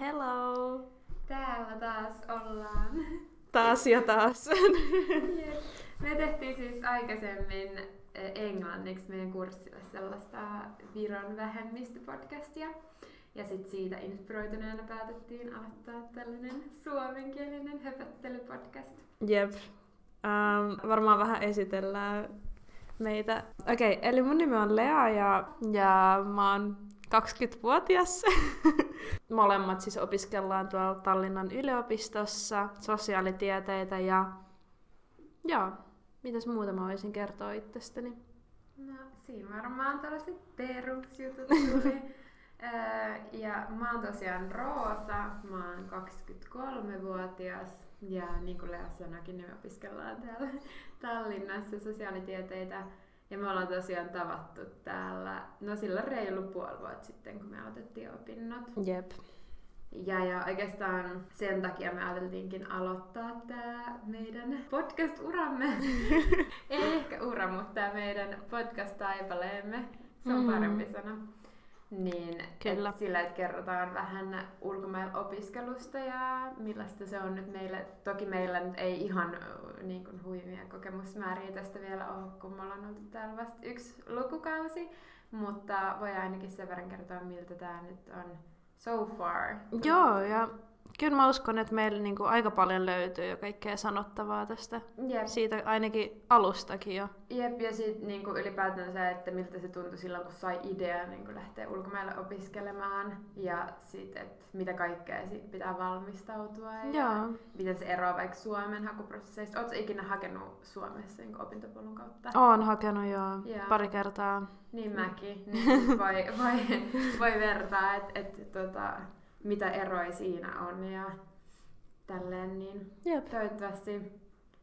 Hello! Täällä taas ollaan. Taas ja taas. Me tehtiin siis aikaisemmin eh, englanniksi meidän kurssille sellaista Viron vähemmistöpodcastia. Ja sitten siitä inspiroituneena päätettiin aloittaa tällainen suomenkielinen höpöttelypodcast. Jep. Um, varmaan vähän esitellään meitä. Okei, okay, eli mun nimi on Lea ja, ja mä oon 20-vuotias. Molemmat siis opiskellaan tuolla Tallinnan yliopistossa sosiaalitieteitä ja joo, mitäs muuta mä voisin kertoa itsestäni? No siinä varmaan tällaiset perusjutut tuli. ja mä oon tosiaan Roosa, mä oon 23-vuotias ja niin kuin Lea sanoikin, niin me opiskellaan täällä Tallinnassa sosiaalitieteitä. Ja me ollaan tosiaan tavattu täällä, no sillä reilu puoli vuotta sitten, kun me aloitettiin opinnot. Jep. Ja, ja oikeastaan sen takia me ajateltiinkin aloittaa tämä meidän podcast-uramme. Ei ehkä ura, mutta tämä meidän podcast-taipaleemme. Se on mm. parempi sana. Niin, Kyllä. Et sillä, että kerrotaan vähän ulkomailla opiskelusta ja millaista se on nyt meille. Toki meillä nyt ei ihan niin kuin huimia kokemusmääriä tästä vielä ole, kun me ollaan oltu täällä vasta yksi lukukausi. Mutta voi ainakin sen verran kertoa, miltä tämä nyt on so far. Joo, ja kyllä mä uskon, että meillä niinku aika paljon löytyy jo kaikkea sanottavaa tästä. Jep. Siitä ainakin alustakin jo. Jep, ja sitten niinku ylipäätään se, että miltä se tuntui silloin, kun sai idea niinku lähteä ulkomaille opiskelemaan. Ja sitten, että mitä kaikkea siitä pitää valmistautua. Ja Joo. miten se eroaa vaikka Suomen hakuprosesseista. Oletko ikinä hakenut Suomessa niin opintopolun kautta? Oon hakenut joo, joo. pari kertaa. Niin mäkin. Niin voi, voi, voi vertaa, että et, tota, mitä eroja siinä on ja tälleen, niin Jep. toivottavasti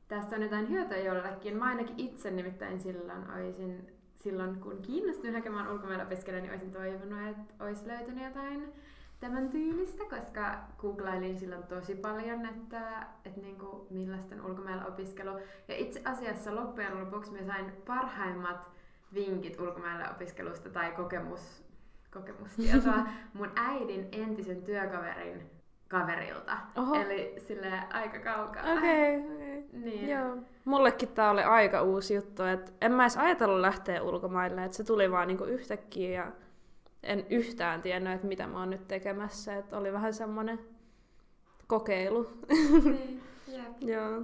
tästä on jotain hyötyä jollekin. Mä ainakin itse nimittäin silloin olisin, silloin kun kiinnostuin hakemaan ulkomailla opiskelemaan, niin olisin toivonut, että olisi löytynyt jotain tämän tyylistä, koska googlailin silloin tosi paljon, että, että niin kuin millaista on ulkomailla opiskelu. Ja itse asiassa loppujen lopuksi mä sain parhaimmat vinkit ulkomailla opiskelusta tai kokemus kokemustietoa mun äidin entisen työkaverin kaverilta. Oho. Eli sille aika kaukaa. Okei, okay, okay. niin. Joo. Mullekin tää oli aika uusi juttu, että en mä edes ajatellut lähteä ulkomaille, että se tuli vaan niinku yhtäkkiä ja en yhtään tiennyt, että mitä mä oon nyt tekemässä, että oli vähän semmonen kokeilu. Niin, joo.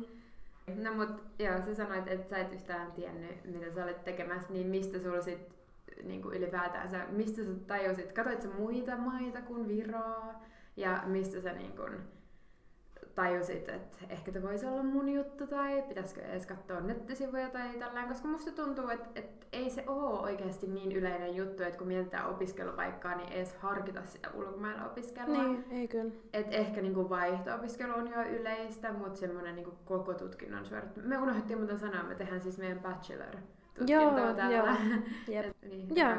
No mut joo, sä sanoit, että sä et yhtään tiennyt, mitä sä olet tekemässä, niin mistä sulla sit niin kuin ylipäätään, mistä sä tajusit, katsoit sä muita maita kuin Viroa ja mistä sä niin kuin, tajusit, että ehkä tämä voisi olla mun juttu tai pitäisikö edes katsoa nettisivuja tai tällään, koska musta tuntuu, että, että ei se ole oikeasti niin yleinen juttu, että kun mietitään opiskelupaikkaa, niin edes harkita sitä ulkomailla opiskelua. Niin, ei kyllä. Et ehkä niin vaihto-opiskelu on jo yleistä, mutta semmoinen niin koko tutkinnon suorittaminen. Me unohdettiin muuten sanoa, me tehdään siis meidän bachelor tutkintoa joo. Joo. Jep. niin, joo.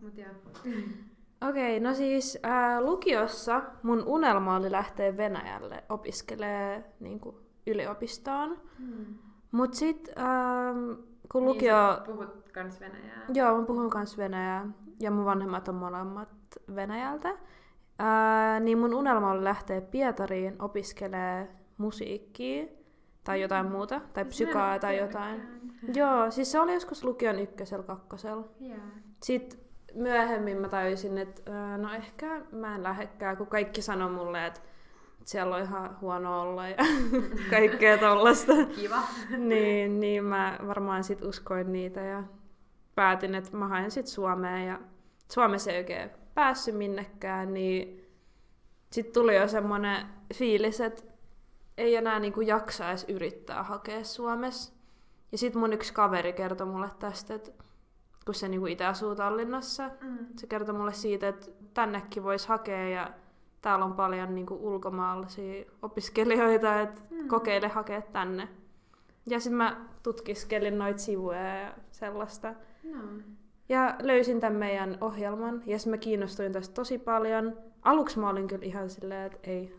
Mut joo. Okei, okay, no siis ää, lukiossa mun unelma oli lähteä Venäjälle opiskelee niin kuin, yliopistoon. Hmm. Mut sit ähm, kun niin, lukio... puhut kans venäjää. Joo, mä puhun kans venäjää. Ja mun vanhemmat on molemmat Venäjältä. Ää, niin mun unelma oli lähteä Pietariin opiskelee musiikkia tai jotain muuta, tai psykaa tai jotain. Joo, siis se oli joskus lukion ykkösellä, kakkosella. Yeah. Sitten myöhemmin mä tajusin, että no ehkä mä en lähdekään, kun kaikki sanoi mulle, että siellä on ihan huono olla ja kaikkea tollasta. Kiva. niin, niin mä varmaan sit uskoin niitä ja päätin, että mä haen sit Suomeen ja Suomessa ei oikein päässyt minnekään, niin sitten tuli jo semmoinen fiilis, että ei enää niinku jaksa edes yrittää hakea Suomessa. Ja sitten mun yksi kaveri kertoi mulle tästä, että kun se niinku itse asuu Tallinnassa, mm. se kertoi mulle siitä, että tännekin voisi hakea ja täällä on paljon niinku ulkomaalaisia opiskelijoita, että mm. kokeile hakea tänne. Ja sitten mä tutkiskelin noita sivuja ja sellaista. No. Ja löysin tämän meidän ohjelman ja mä kiinnostuin tästä tosi paljon. Aluksi mä olin kyllä ihan silleen, että ei,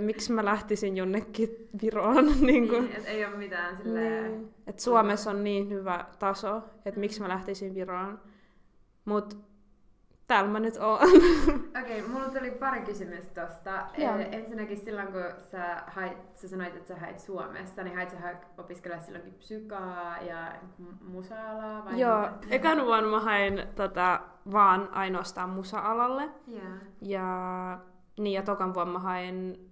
miksi mä lähtisin jonnekin Viroon. niin kuin. Niin, et ei ole mitään silleen... Niin. Et Suomessa on niin hyvä taso, että miksi mä lähtisin Viroon. Mut täällä mä nyt oon. Okei, okay, mulla tuli pari kysymystä tosta. Ensinnäkin silloin, kun sä, hait, sä sanoit, että sä hait Suomessa, niin hait sä opiskella silloinkin psykaa ja musa-alaa? Vai Joo, mitä? ekan vuonna mä hain tota, vaan ainoastaan musa-alalle. Yeah. Ja, niin, ja tokan vuonna mä hain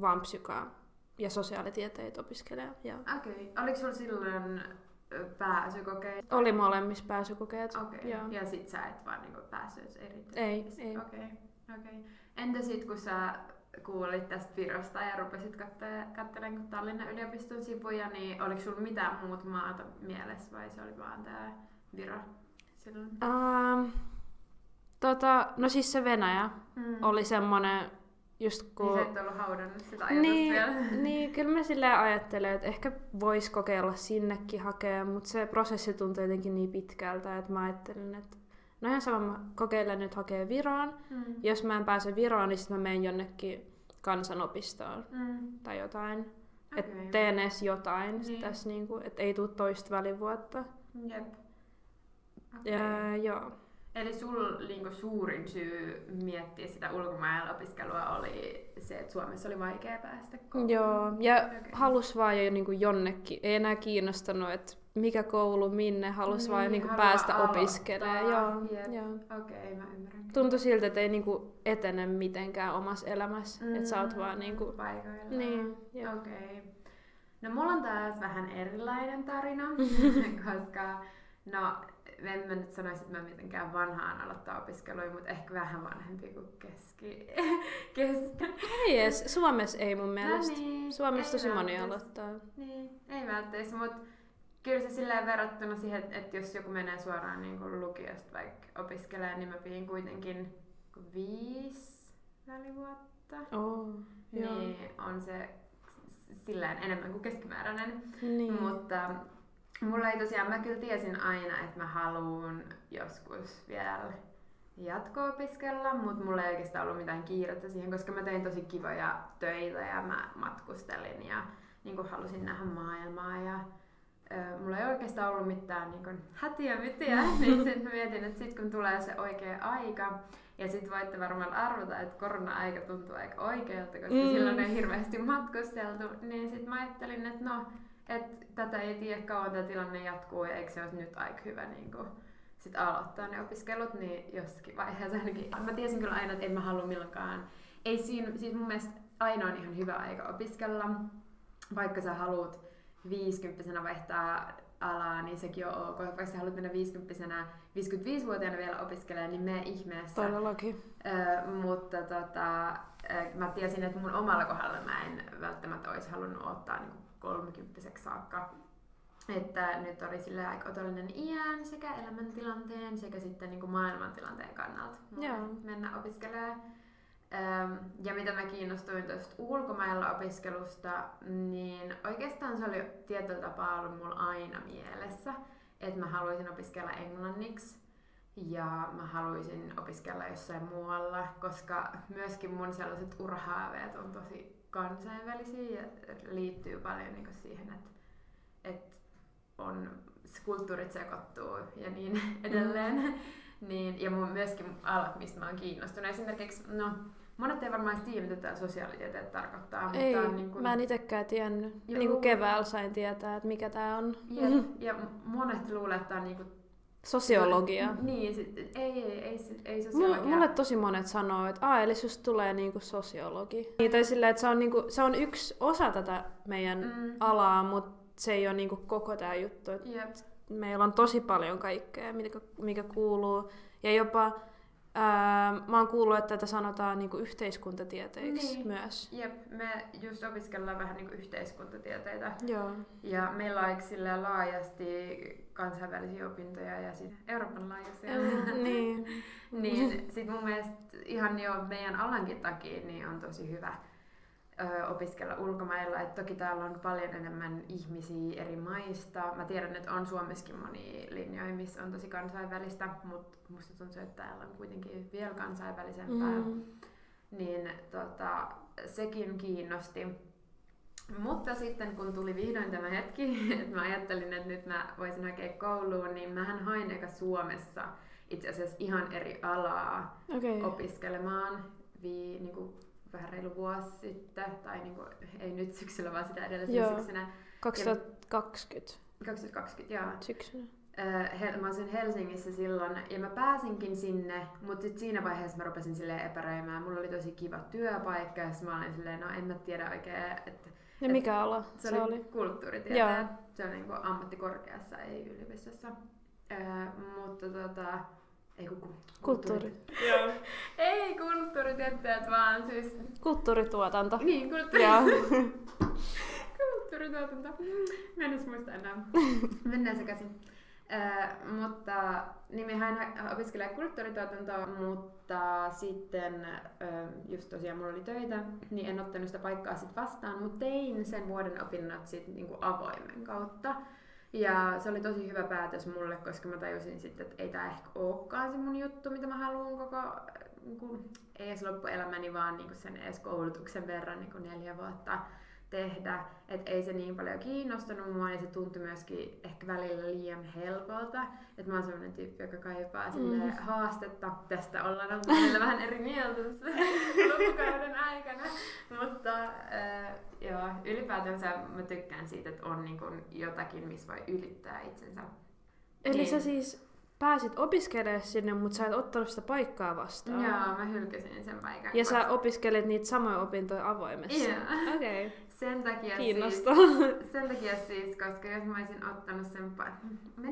vaan psykaa ja sosiaalitieteitä opiskeleja. Okei, okay. oliko sulla silloin pääsykokeet? Oli molemmissa pääsykokeet. Okei. Okay. Ja sit sä et vaan niinku päässyt erityisesti? Ei, ei. Okei. Okay. Okay. Entä sit kun sä kuulit tästä Virosta ja rupesit katselemaan Tallinnan yliopiston sivuja, niin oliko sulla mitään muut maata mielessä vai se oli vaan tää Viro silloin? Um, tota, no siis se Venäjä mm. oli semmonen just kun... Niin sä et ollut haudannut sitä ajatusta niin, vielä. Niin, kyllä mä silleen ajattelen, että ehkä vois kokeilla sinnekin hakea, mutta se prosessi tuntuu jotenkin niin pitkältä, että mä ajattelin, että no ihan sama, mä kokeilen nyt hakea Viroon. Mm. Jos mä en pääse Viroon, niin sitten mä menen jonnekin kansanopistoon mm. tai jotain. Okay. Että teen edes jotain niin. tässä, niinku, että ei tule toista välivuotta. Jep. Okay. Ja, joo. Eli sul niinku suurin syy miettiä sitä ulkomailla opiskelua oli se, että Suomessa oli vaikea päästä kouluun? Joo, ja okay. halus vaan jo niinku jonnekin. Ei enää kiinnostanut, että mikä koulu, minne, halus niin, vaan niinku päästä opiskelemaan. Joo, yep. joo. Okei, okay, mä ymmärrän. Tuntui siltä, että ei niinku etene mitenkään omassa elämässä. Mm, että sä oot vaan niinku... Paikoilla. Niin, joo. Okei. Okay. No mulla on taas vähän erilainen tarina, koska no en mä nyt sanoisi, että mä mitenkään vanhaan aloittaa opiskelua, mutta ehkä vähän vanhempi kuin keski. keski. Ei edes, Suomessa ei mun mielestä. No niin, Suomessa tosi moni aloittaa. Niin, ei välttämättä, mutta kyllä se silleen verrattuna siihen, että jos joku menee suoraan niin kuin lukiosta vaikka opiskelee, niin mä pidin kuitenkin viisi välivuotta. Oh, niin joo. on se silleen enemmän kuin keskimääräinen. Niin. Mutta Mulla ei tosiaan, mä kyllä tiesin aina, että mä haluan joskus vielä jatko-opiskella, mutta mulla ei oikeastaan ollut mitään kiirettä siihen, koska mä tein tosi kivoja töitä ja mä matkustelin ja niin kuin halusin nähdä maailmaa ja ö, mulla ei oikeastaan ollut mitään niin kuin hätiä mytiä, niin sitten mietin, että sitten kun tulee se oikea aika, ja sitten voitte varmaan arvata, että korona-aika tuntuu aika oikealta, koska mm. silloin ei hirveästi matkusteltu, niin sitten mä ajattelin, että no, et tätä ei tiedä kauan tämä tilanne jatkuu ja eikö se olisi nyt aika hyvä niin kuin, sit aloittaa ne opiskelut, niin jossakin vaiheessa ainakin. Mä tiesin kyllä aina, että en mä halua milloinkaan. Ei siinä, siis mun mielestä aina on ihan hyvä aika opiskella, vaikka sä haluat 50 vaihtaa alaa, niin sekin on ok. Vaikka sä haluat mennä 50 55-vuotiaana vielä opiskelemaan, niin me ihmeessä. Todellakin. Ö, mutta tota, mä tiesin, että mun omalla kohdalla mä en välttämättä olisi halunnut ottaa niin kolmekymppiseksi saakka. Että nyt oli sille aika otollinen iän sekä elämäntilanteen sekä sitten niin kuin maailmantilanteen kannalta Joo. mennä opiskelemaan. Ja mitä mä kiinnostuin tuosta ulkomailla opiskelusta, niin oikeastaan se oli tietyllä tapaa ollut mulla aina mielessä, että mä haluaisin opiskella englanniksi ja mä haluaisin opiskella jossain muualla, koska myöskin mun sellaiset urhaaveet on tosi kansainvälisiä ja liittyy paljon niin siihen, että, että on kulttuurit sekoittuu ja niin edelleen. Mm. niin, ja mun myöskin alat, mistä mä oon kiinnostunut. Esimerkiksi, no, monet ei varmaan tiedä, mitä tämä sosiaalitieteet tarkoittaa. Ei, mutta on niin kuin... mä en itsekään tiennyt. Joo. Niin kuin keväällä sain tietää, että mikä tämä on. Ja, ja monet luulee, että tämä on niin kuin Sosiologia. Niin, sit, ei, ei, ei, ei sosiologia. Mulle tosi monet sanoo, että Aa, eli susta tulee niinku sosiologi. Niin, tai sillä, että se on, niinku, se on yksi osa tätä meidän mm. alaa, mutta se ei ole niinku koko tämä juttu. Yep. Meillä on tosi paljon kaikkea, mikä, mikä kuuluu. Ja jopa Ää, mä oon kuullut, että tätä sanotaan niinku yhteiskuntatieteiksi niin. myös. Jep, me just opiskellaan vähän niinku yhteiskuntatieteitä. Joo. Ja meillä on laajasti kansainvälisiä opintoja ja sit Euroopan laajuisia. Mm, niin. niin sit mun mielestä ihan jo meidän alankin takia niin on tosi hyvä ö, opiskella ulkomailla. Et toki täällä on paljon enemmän ihmisiä eri maista. Mä tiedän, että on Suomessakin moni linjoja, missä on tosi kansainvälistä, mutta musta tuntuu, että täällä on kuitenkin vielä kansainvälisempää. Mm. Niin tota, sekin kiinnosti. Mutta sitten kun tuli vihdoin tämä hetki, että mä ajattelin, että nyt mä voisin hakea kouluun, niin mähän hain eka Suomessa itse asiassa ihan eri alaa okay. opiskelemaan vi, niin kuin vähän reilu vuosi sitten, tai niin kuin, ei nyt syksyllä, vaan sitä edellisenä syksynä. 2020. 2020, joo. Syksynä. Äh, mä olisin Helsingissä silloin, ja mä pääsinkin sinne, mutta sitten siinä vaiheessa mä rupesin silleen epäröimään. Mulla oli tosi kiva työpaikka, ja mä olin silleen, no en mä tiedä oikein, että... Ja mikä ala se, se oli? Kulttuuritieteet. Se on niin ammattikorkeassa, ei yliopistossa. Äh, mutta tota, ei kun kulttuuri. Joo. Ei kulttuuritieteet, vaan siis... Kulttuurituotanto. Niin, kulttuuri. kulttuurituotanto. Mä en edes muista enää. Mennään sekaisin. Mutta nimihän opiskelee kulttuurituotantoa, mutta sitten äh, just tosiaan mulla oli töitä, niin en ottanut sitä paikkaa sit vastaan, mutta tein sen vuoden opinnot sit niinku avoimen kautta. Ja se oli tosi hyvä päätös mulle, koska mä tajusin sitten, että ei tämä ehkä olekaan se mun juttu, mitä mä haluan koko, niin kuin, ei edes loppuelämäni, vaan niin kuin sen edes koulutuksen verran niin kuin neljä vuotta tehdä. Että ei se niin paljon kiinnostanut mua ja se tuntui myöskin ehkä välillä liian helpolta. Että mä oon sellainen tyyppi, joka kaipaa mm. haastetta. Tästä ollaan oltu vähän eri mieltä lukukauden aikana. Mutta äh, joo, ylipäätänsä mä tykkään siitä, että on niin kun jotakin, missä voi ylittää itsensä. Eli niin. sä siis pääsit opiskelemaan sinne, mutta sä et ottanut sitä paikkaa vastaan. Joo, mä hylkäsin sen paikan. Ja sä opiskelet niitä samoja opintoja avoimessa. Joo. Okei. Okay. Sen takia Kiinnostaa. Siis, sen takia siis, koska jos mä olisin ottanut sen...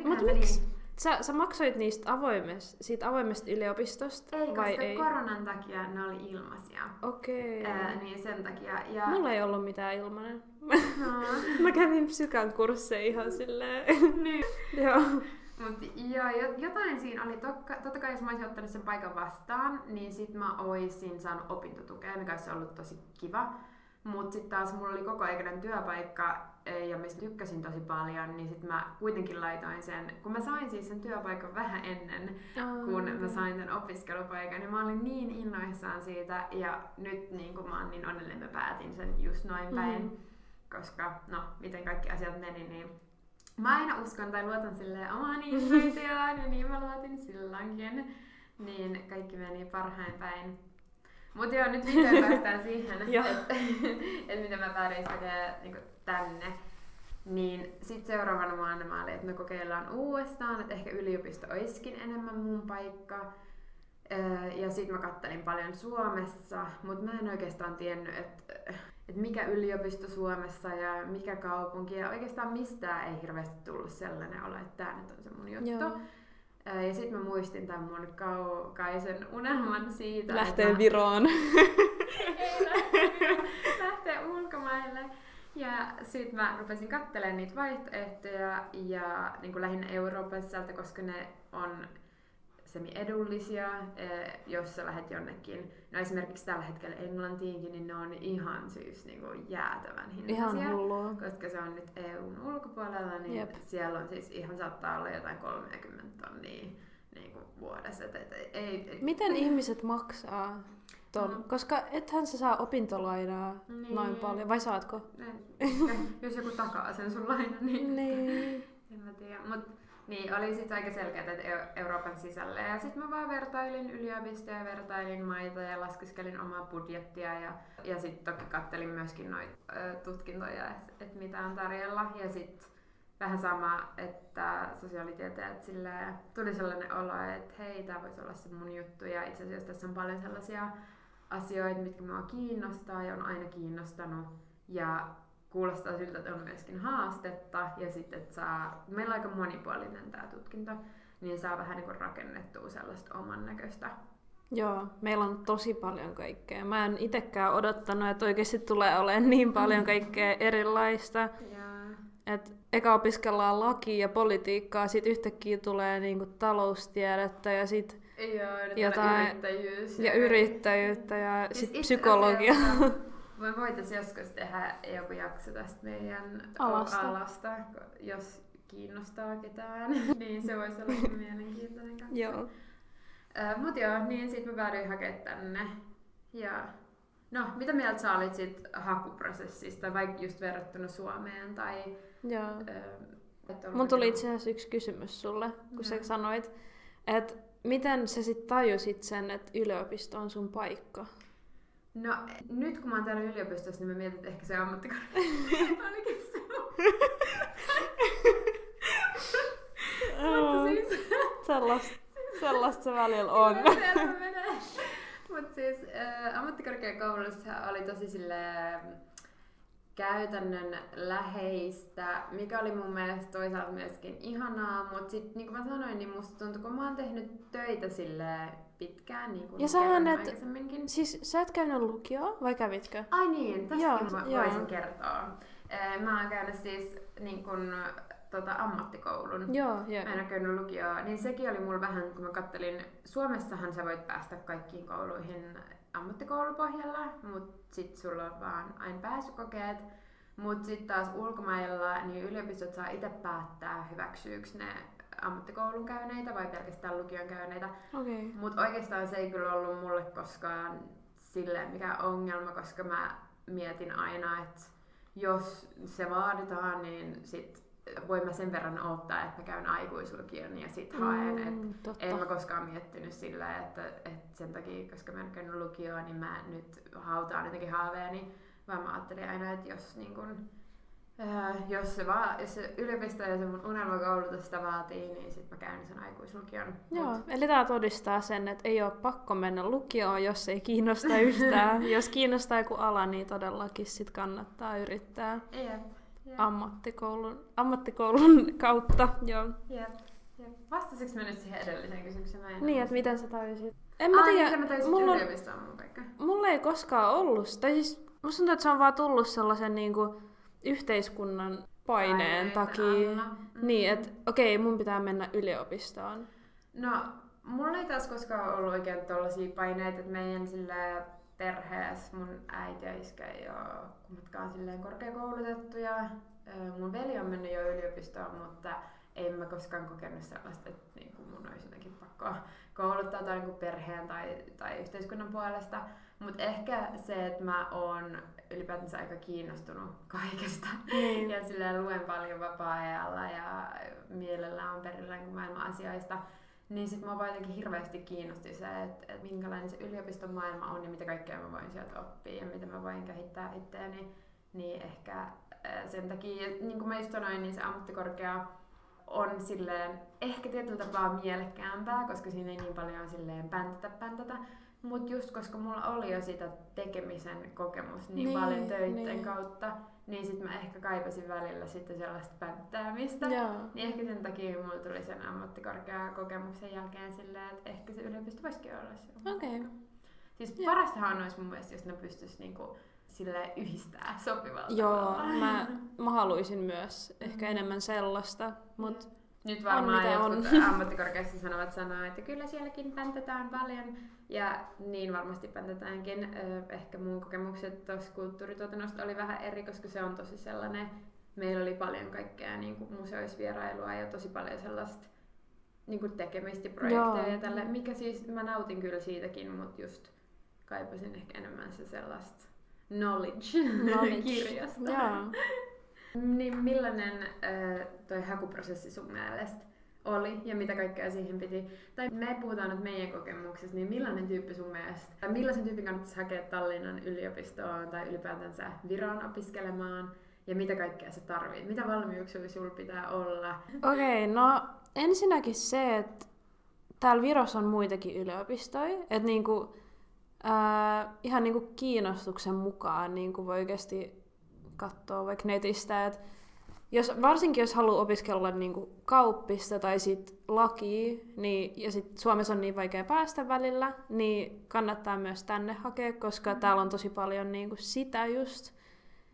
Mutta miksi? Sä, sä maksoit niistä avoimesta, siitä avoimesta yliopistosta, ei, vai koska ei? koronan takia ne oli ilmaisia. Okei. Okay. niin sen takia. Ja... Mulla ei ollut mitään ilmanen. No. mä kävin psykan kursseja ihan silleen. niin. Joo. Mutta joo, jotain siinä oli. Tokka, totta kai jos mä olisin ottanut sen paikan vastaan, niin sit mä oisin saanut opintotukea, mikä olisi ollut tosi kiva. Mutta sitten taas mulla oli koko aikainen työpaikka, eh, ja mistä tykkäsin tosi paljon, niin sitten mä kuitenkin laitoin sen, kun mä sain siis sen työpaikan vähän ennen, oh, kun okay. mä sain sen opiskelupaikan, niin mä olin niin innoissaan siitä, ja nyt niin kun mä oon niin onnellinen, mä päätin sen just noin päin, mm. koska no, miten kaikki asiat meni, niin mä aina uskon tai luotan silleen omaan intuitioon, ja niin mä luotin silloinkin, niin kaikki meni parhain päin. Mutta joo, nyt vihdoin päästään siihen, että et miten mä päädyin niin tänne. Niin sitten seuraavana vuonna mä olin, että me kokeillaan uudestaan, että ehkä yliopisto olisikin enemmän mun paikka. Ja sitten mä kattelin paljon Suomessa, mutta mä en oikeastaan tiennyt, että et mikä yliopisto Suomessa ja mikä kaupunki. Ja oikeastaan mistään ei hirveästi tullut sellainen olo, että tämä nyt on se mun juttu. Joo. Ja sitten mä muistin tämän mun kaukaisen unelman siitä. Lähtee että Viroon. ei lähtee, lähtee ulkomaille. Ja sitten mä rupesin katselemaan niitä vaihtoehtoja ja niin kuin lähinnä Euroopan sisältä, koska ne on semi-edullisia, jos sä lähdet jonnekin. No esimerkiksi tällä hetkellä Englantiinkin, niin ne on ihan siis niin kuin jäätävän hintaisia. Ihan hullua. Koska se on nyt EUn ulkopuolella, niin Jep. siellä on siis ihan saattaa olla jotain 30 tonnia niin kuin vuodessa. Et, et, ei, et, Miten ihmiset maksaa ton? No. Koska ethän sä saa opintolainaa niin. noin paljon, vai saatko? En, jos joku takaa sen sun lainan, niin, niin. en mä tiedä. Mut, niin, oli sitten aika selkeää, että Euroopan sisällä. Ja sitten mä vaan vertailin yliopistoja, vertailin maita ja laskeskelin omaa budjettia. Ja, ja sitten toki kattelin myöskin noita tutkintoja, että et mitä on tarjolla. Ja sitten vähän sama, että sosiaalitieteet silleen, tuli sellainen olo, että hei, tämä voisi olla se mun juttu. Ja itse asiassa tässä on paljon sellaisia asioita, mitkä mua kiinnostaa ja on aina kiinnostanut. Ja kuulostaa siltä, että on myöskin haastetta ja sitten, että saa, meillä on aika monipuolinen tämä tutkinto, niin saa vähän niin kuin rakennettua sellaista oman näköistä Joo, meillä on tosi paljon kaikkea. Mä en itsekään odottanut, että oikeasti tulee olemaan niin paljon kaikkea erilaista. Yeah. Et eka opiskellaan laki ja politiikkaa, sitten yhtäkkiä tulee niinku taloustiedettä ja sitten jotain yrittäjyys ja, ja yrittäjyyttä ja siis sitten psykologia. Asiassa, me voitaisiin joskus tehdä joku jakso tästä meidän alasta, alasta jos kiinnostaa ketään. niin se voisi olla mielenkiintoinen Joo. Uh, mut joo, niin sit mä päädyin hakemaan tänne. Ja No, mitä mieltä sä olit sit hakuprosessista, vaikka just verrattuna Suomeen tai... Joo. Ö, Mun tuli itse asiassa yksi kysymys sulle, kun no. sä sanoit, että miten sä sitten tajusit sen, että yliopisto on sun paikka? No, nyt kun mä oon täällä yliopistossa, niin mä mietin, että ehkä se ammattikorkea Ainakin se Mutta siis... Sellaista, sellaista se välillä on. Mutta siis äh, ammattikorkeakoulussa oli tosi silleen käytännön läheistä, mikä oli mun mielestä toisaalta myöskin ihanaa, mutta sitten niin kuin mä sanoin, niin musta tuntuu, kun mä oon tehnyt töitä sille pitkään, niin kuin ja sähän et, siis sä et käynyt lukioon, vai kävitkö? Ai niin, tästä joo, mä joo. voisin kertoa. Mä oon käynyt siis niin kuin, tota, ammattikoulun. Joo, joo. Mä en ole käynyt lukioon. Niin sekin oli mulla vähän, kun mä kattelin, Suomessahan sä voit päästä kaikkiin kouluihin ammattikoulupohjalla, mutta sit sulla on vaan aina pääsykokeet. Mutta sitten taas ulkomailla niin yliopistot saa itse päättää, hyväksyykö ne ammattikoulun käyneitä vai pelkästään lukion käyneitä. Okay. Mutta oikeastaan se ei kyllä ollut mulle koskaan silleen mikä ongelma, koska mä mietin aina, että jos se vaaditaan, niin sit voin mä sen verran odottaa, että mä käyn aikuislukion ja sit haen. Mm, et en mä koskaan miettinyt sillä, että, että sen takia, koska mä en käynyt lukioon, niin mä nyt hautaan jotenkin haaveeni. Vaan mä ajattelin aina, että jos niin kun, Äh, jos, se va- jos se yliopisto ja se mun unelmakoulutus sitä vaatii, niin sitten mä käyn sen aikuislukion. Joo, Mut... eli tämä todistaa sen, että ei ole pakko mennä lukioon, jos ei kiinnosta yhtään. jos kiinnostaa joku ala, niin todellakin sit kannattaa yrittää Jep, jep. Ammattikoulun, ammattikoulun kautta. Joo. Jep, jep. Vastasitko mä nyt siihen edelliseen kysymykseen? Niin, että miten sä tajusit? En mä tiedä. mulla, mulla ei koskaan ollut. Tai siis musta tuntuu, että se on vaan tullut sellaisen niinku, yhteiskunnan paineen takia. Mm-hmm. Niin, että okei, okay, mun pitää mennä yliopistoon. No, mulla ei taas koskaan ollut oikein tollasia paineita, että meidän sillä perheessä mun äiti ja iskä ei ole kummatkaan silleen korkeakoulutettuja. Mun veli on mennyt jo yliopistoon, mutta en mä koskaan kokenut sellaista, että niin kuin mun olisi jotenkin pakko kouluttaa tai niin perheen tai, tai yhteiskunnan puolesta. Mutta ehkä se, että mä oon ylipäätänsä aika kiinnostunut kaikesta. Mm. ja silleen luen paljon vapaa-ajalla ja mielellään on perillä maailman asioista. Niin sit mä jotenkin hirveästi kiinnosti se, että, että minkälainen se yliopiston maailma on ja mitä kaikkea mä voin sieltä oppia ja miten mä voin kehittää itseäni. Niin ehkä sen takia, niin kuin mä just sanoin, niin se ammattikorkea on silleen ehkä tietyllä tapaa mielekkäämpää, koska siinä ei niin paljon silleen päntätä päntätä. Mutta just koska mulla oli jo sitä tekemisen kokemus niin, niin paljon töiden niin. kautta, niin sitten mä ehkä kaipasin välillä sitten sellaista pänttäämistä. Joo. Niin ehkä sen takia mulla tuli sen ammattikorkeakokemuksen jälkeen silleen, että ehkä se yliopisto voisikin olla se. Okei. Okay. Siis Joo. parastahan olisi mun mielestä, jos ne pystyisi niinku sille yhdistää sopivalla Joo, tavalla. mä, mä haluaisin myös ehkä mm. enemmän sellaista, mutta nyt varmaan on, jotkut on. ammattikorkeassa sanovat sanaa, että kyllä sielläkin päntetään paljon. Ja niin varmasti päntetäänkin. Ehkä mun kokemukset tuossa kulttuurituotannosta oli vähän eri, koska se on tosi sellainen, meillä oli paljon kaikkea niin kuin museoisvierailua ja tosi paljon sellaista niin kuin tekemistä projekteja ja tälle, mikä siis, mä nautin kyllä siitäkin, mutta just kaipasin ehkä enemmän se sellaista knowledge, knowledge. kirjasta. Joo. Niin millainen äh, toi hakuprosessi sun mielestä oli ja mitä kaikkea siihen piti. Tai me puhutaan nyt meidän kokemuksesta, niin millainen tyyppi sun mielestä, tai millaisen tyypin kannattaisi hakea Tallinnan yliopistoon tai ylipäätänsä Viron opiskelemaan ja mitä kaikkea sä tarvit? Mitä valmiuksia sulla pitää olla? Okei, okay, no ensinnäkin se, että täällä Virossa on muitakin yliopistoja, että niinku, äh, ihan niinku kiinnostuksen mukaan niinku voi oikeasti katsoa vaikka netistä, että jos, varsinkin jos haluaa opiskella niin kuin kauppista tai sit lakia, niin, ja sit Suomessa on niin vaikea päästä välillä, niin kannattaa myös tänne hakea, koska mm. täällä on tosi paljon niin kuin sitä just.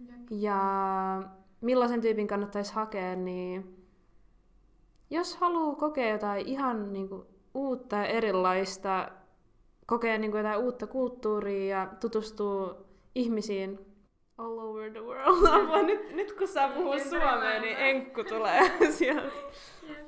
Jep. Ja millaisen tyypin kannattaisi hakea, niin jos haluaa kokea jotain ihan niin kuin, uutta ja erilaista, kokea niin kuin, jotain uutta kulttuuria ja tutustua ihmisiin all over the world. Apua, nyt, nyt kun saa puhua suomea, niin enkku tulee sieltä.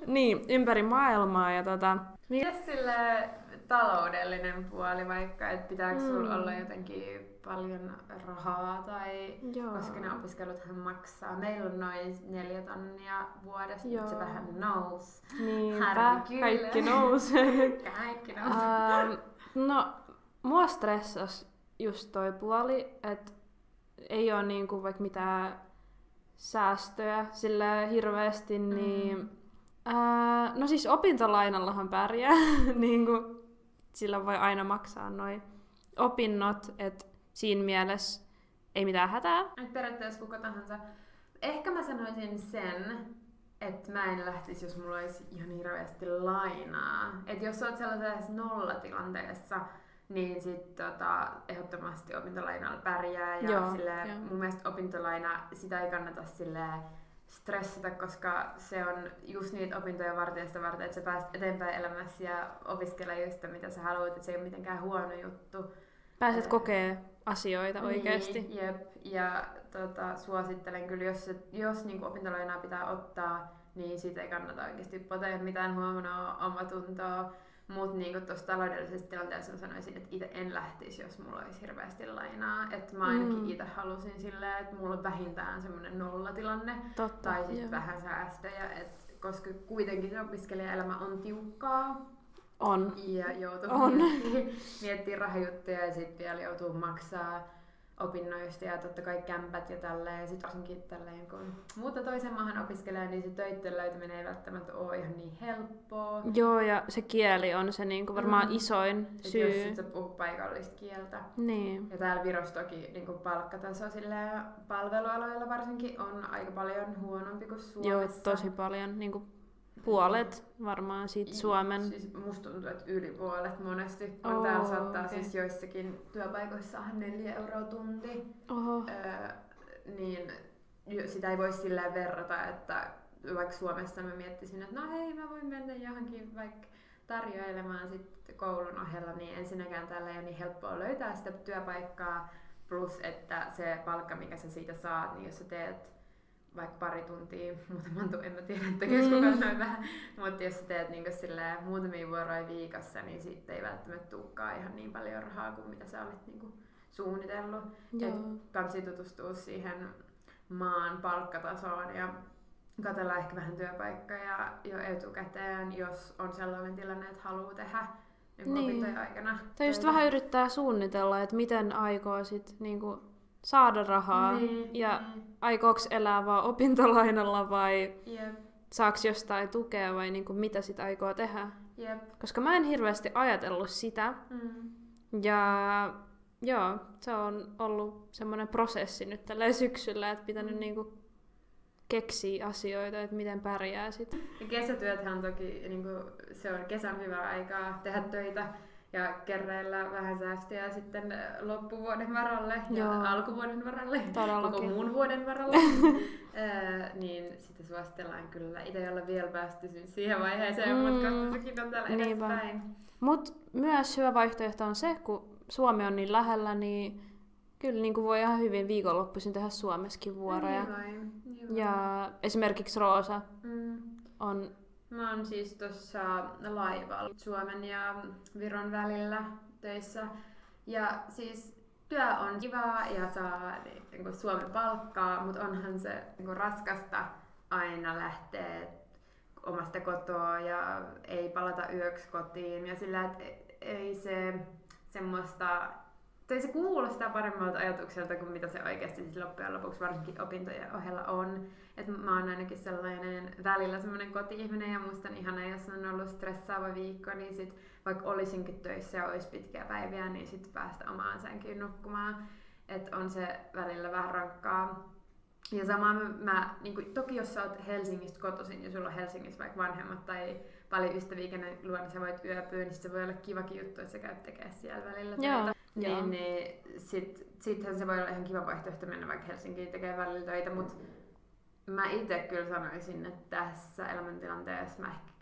niin, ympäri maailmaa. Ja tota, Mitäs sille taloudellinen puoli vaikka, että pitääkö sulla mm. olla jotenkin paljon rahaa tai Joo. koska ne opiskeluthan maksaa. Meillä on noin neljä tonnia vuodessa, Joo. se vähän nousi. Niinpä, kaikki nousee. kaikki nousee. Uh, no, mua stressas just toi puoli, että ei ole niinku vaikka mitään säästöjä sillä hirveästi, mm. niin ää, no siis opintolainallahan pärjää, niin kuin, sillä voi aina maksaa noin opinnot, että siinä mielessä ei mitään hätää. Et periaatteessa kuka tahansa. Ehkä mä sanoisin sen, että mä en lähtisi, jos mulla olisi ihan hirveästi lainaa. Että jos oot sellaisessa nollatilanteessa, niin sit tota, ehdottomasti opintolainalla pärjää. Ja Joo, silleen, jo. mun mielestä opintolaina, sitä ei kannata silleen stressata, koska se on just niitä opintoja varten sitä varten, että sä pääset eteenpäin elämässä ja opiskella just sitä, mitä sä haluat, että se ei ole mitenkään huono juttu. Pääset kokee asioita oikeasti. Niin, jep. Ja tota, suosittelen kyllä, jos, jos niin opintolainaa pitää ottaa, niin siitä ei kannata oikeasti potea mitään huonoa omatuntoa mutta niin tuossa taloudellisessa tilanteessa sanoisin, että itse en lähtisi, jos mulla olisi hirveästi lainaa. Että mä ainakin mm. itse halusin silleen, että mulla on vähintään semmoinen nollatilanne. Totta, tai sitten vähän säästöjä. Et, koska kuitenkin se opiskelijaelämä on tiukkaa. On. Ja joutuu on. miettimään, miettimään rahajuttuja ja sitten vielä joutuu maksaa opinnoista ja totta kai kämpät ja tälleen. Ja sitten varsinkin tälleen, kun muuta toisen maahan opiskelee, niin se töiden löytäminen ei välttämättä ole ihan niin helppoa. Joo, ja se kieli on se niinku varmaan mm. isoin Et syy. jos sä puhut paikallista kieltä. Niin. Ja täällä Virossa toki niinku palkkataso palvelualoilla varsinkin on aika paljon huonompi kuin Suomessa. Joo, tosi paljon. Niinku puolet varmaan siitä Suomen... Siis musta tuntuu, että yli puolet monesti. On oh, täällä saattaa okay. siis joissakin työpaikoissa saada neljä euroa tunti. Oho. Öö, niin sitä ei voi silleen verrata, että vaikka Suomessa mä miettisin, että no hei, mä voin mennä johonkin vaikka tarjoilemaan sit koulun ohella, niin ensinnäkään tällä ei ole niin helppoa löytää sitä työpaikkaa, plus että se palkka, mikä sä siitä saat, niin jos sä teet vaikka pari tuntia, muutaman tunnin, en mä tiedä, että kukaan mm. noin vähän, mutta jos teet niin muutamia vuoroja viikossa, niin sitten ei välttämättä tulekaan ihan niin paljon rahaa kuin mitä sä olit niin kuin suunnitellut. Joo. Et tutustua siihen maan palkkatasoon ja katsella ehkä vähän työpaikkoja jo etukäteen, jos on sellainen tilanne, että haluaa tehdä niin niin. aikana. Tai just vähän yrittää suunnitella, että miten aikoo sit niinku saada rahaa niin, ja niin. aikooks elää vaan opintolainalla vai yep. saaks jostain tukea vai niinku mitä sit aikoo tehdä. Yep. Koska mä en hirveästi ajatellut sitä. Mm. Ja joo, se on ollut semmoinen prosessi nyt tällä syksyllä, että pitänyt mm. niinku keksiä asioita, että miten pärjää sitten. Ja kesätyöthän toki, niin kuin, se on kesän hyvä aikaa tehdä töitä ja kerreillä vähän säästöjä sitten äh, loppuvuoden varalle Joo. ja alkuvuoden varalle, Todellakin. koko muun vuoden varalle. äh, niin sitten suositellaan kyllä. Itse ei olla vielä päästy siihen vaiheeseen, mm. mutta kohta sekin on täällä edespäin. Mutta myös hyvä vaihtoehto on se, kun Suomi on niin lähellä, niin kyllä niin kuin voi ihan hyvin viikonloppuisin tehdä Suomessakin vuoroja. Niin vain, niin Ja esimerkiksi Roosa mm. on Mä oon siis tuossa laivalla Suomen ja Viron välillä töissä. Ja siis työ on kivaa ja saa niin kuin Suomen palkkaa, mutta onhan se niin kuin raskasta aina lähteä omasta kotoa ja ei palata yöksi kotiin. Ja sillä, että ei se semmoista tai se kuulostaa paremmalta ajatukselta kuin mitä se oikeasti siis loppujen lopuksi varsinkin opintojen ohella on. Et mä oon ainakin sellainen välillä semmoinen koti-ihminen ja musta on ihana, jos on ollut stressaava viikko, niin sit vaikka olisinkin töissä ja olisi pitkiä päiviä, niin sit päästä omaan sänkyyn nukkumaan. Et on se välillä vähän rankkaa. Ja sama mä, niin kuin, toki jos sä oot Helsingistä kotoisin ja sulla on Helsingissä vaikka vanhemmat tai paljon ystäviä, kenen luo, niin sä voit yöpyä, niin se voi olla kivakin juttu, että sä käyt tekemään siellä välillä. Niin, niin sit, sittenhän se voi olla ihan kiva vaihtoehto mennä vaikka Helsinkiin tekemään välillä töitä, mutta mä itse kyllä sanoisin, että tässä elämäntilanteessa mä ehkä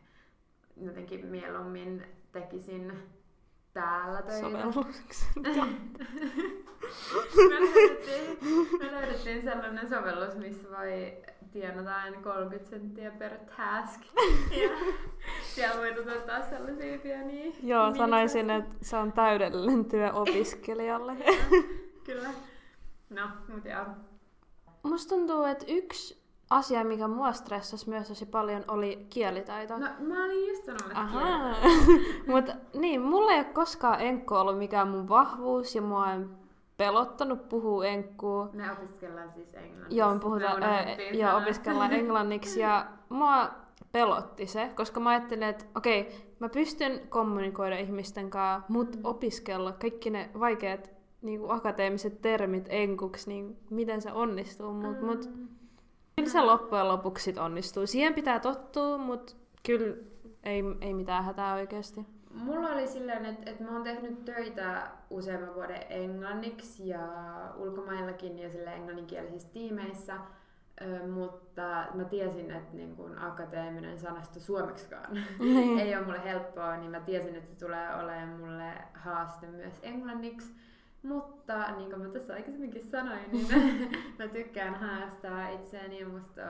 jotenkin mieluummin tekisin täällä töitä. Sovelluksen me, löydettiin, me löydettiin sellainen sovellus, missä voi tienata aina 30 senttiä per task. Ja siellä voit ottaa sellaisia pieniä Joo, sanoisin, että se on täydellinen työ opiskelijalle. Kyllä. No, mutta joo. Musta tuntuu, että yksi asia, mikä mua stressasi myös tosi paljon, oli kielitaito. No, mä olin just sanomassa. Mutta niin, mulla ei ole koskaan enkku ollut mikään mun vahvuus ja mua ei pelottanut puhua enkkuu. Me opiskellaan siis englanniksi. Joo, me puhutaan, me ää, joo, opiskellaan englanniksi ja mua pelotti se, koska mä ajattelin, että okei, okay, mä pystyn kommunikoida ihmisten kanssa, mutta opiskella kaikki ne vaikeat niin kuin akateemiset termit enkuksi, niin miten se onnistuu. Mut, mm. mut, kyllä se loppujen lopuksi sit onnistuu. Siihen pitää tottua, mutta kyllä ei, ei mitään hätää oikeasti. Mulla oli silleen, että, että mä oon tehnyt töitä useamman vuoden englanniksi ja ulkomaillakin ja sille englanninkielisissä tiimeissä, mutta mä tiesin, että niin kun akateeminen sanasto suomeksikaan niin. ei ole mulle helppoa, niin mä tiesin, että se tulee olemaan mulle haaste myös englanniksi. Mutta niin kuin mä tässä aikaisemminkin sanoin, niin mä, mä tykkään haastaa itseäni ja musta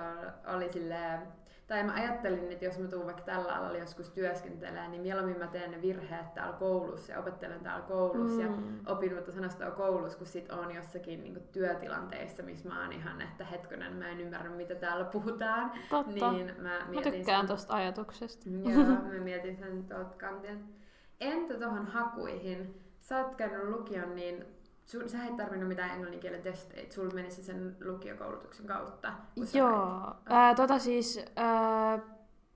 oli silleen, tai mä ajattelin, että jos mä tuun vaikka tällä alalla joskus työskentelemään, niin mieluummin mä teen ne virheet täällä koulussa ja opettelen täällä koulussa mm. ja opin uutta sanastoa koulussa, kun sit on jossakin niin tilanteissa, missä mä oon ihan, että hetkonen, mä en ymmärrä, mitä täällä puhutaan. Totta. Niin mä, mä tykkään sen, tosta ajatuksesta. Joo, mä mietin sen tuolta kantilta. Entä tuohon hakuihin? sä oot käynyt lukion, niin sun, sä et tarvinnut mitään englannin kielen testeitä, sulla menisi sen lukiokoulutuksen kautta. Joo, ää, tota siis ää,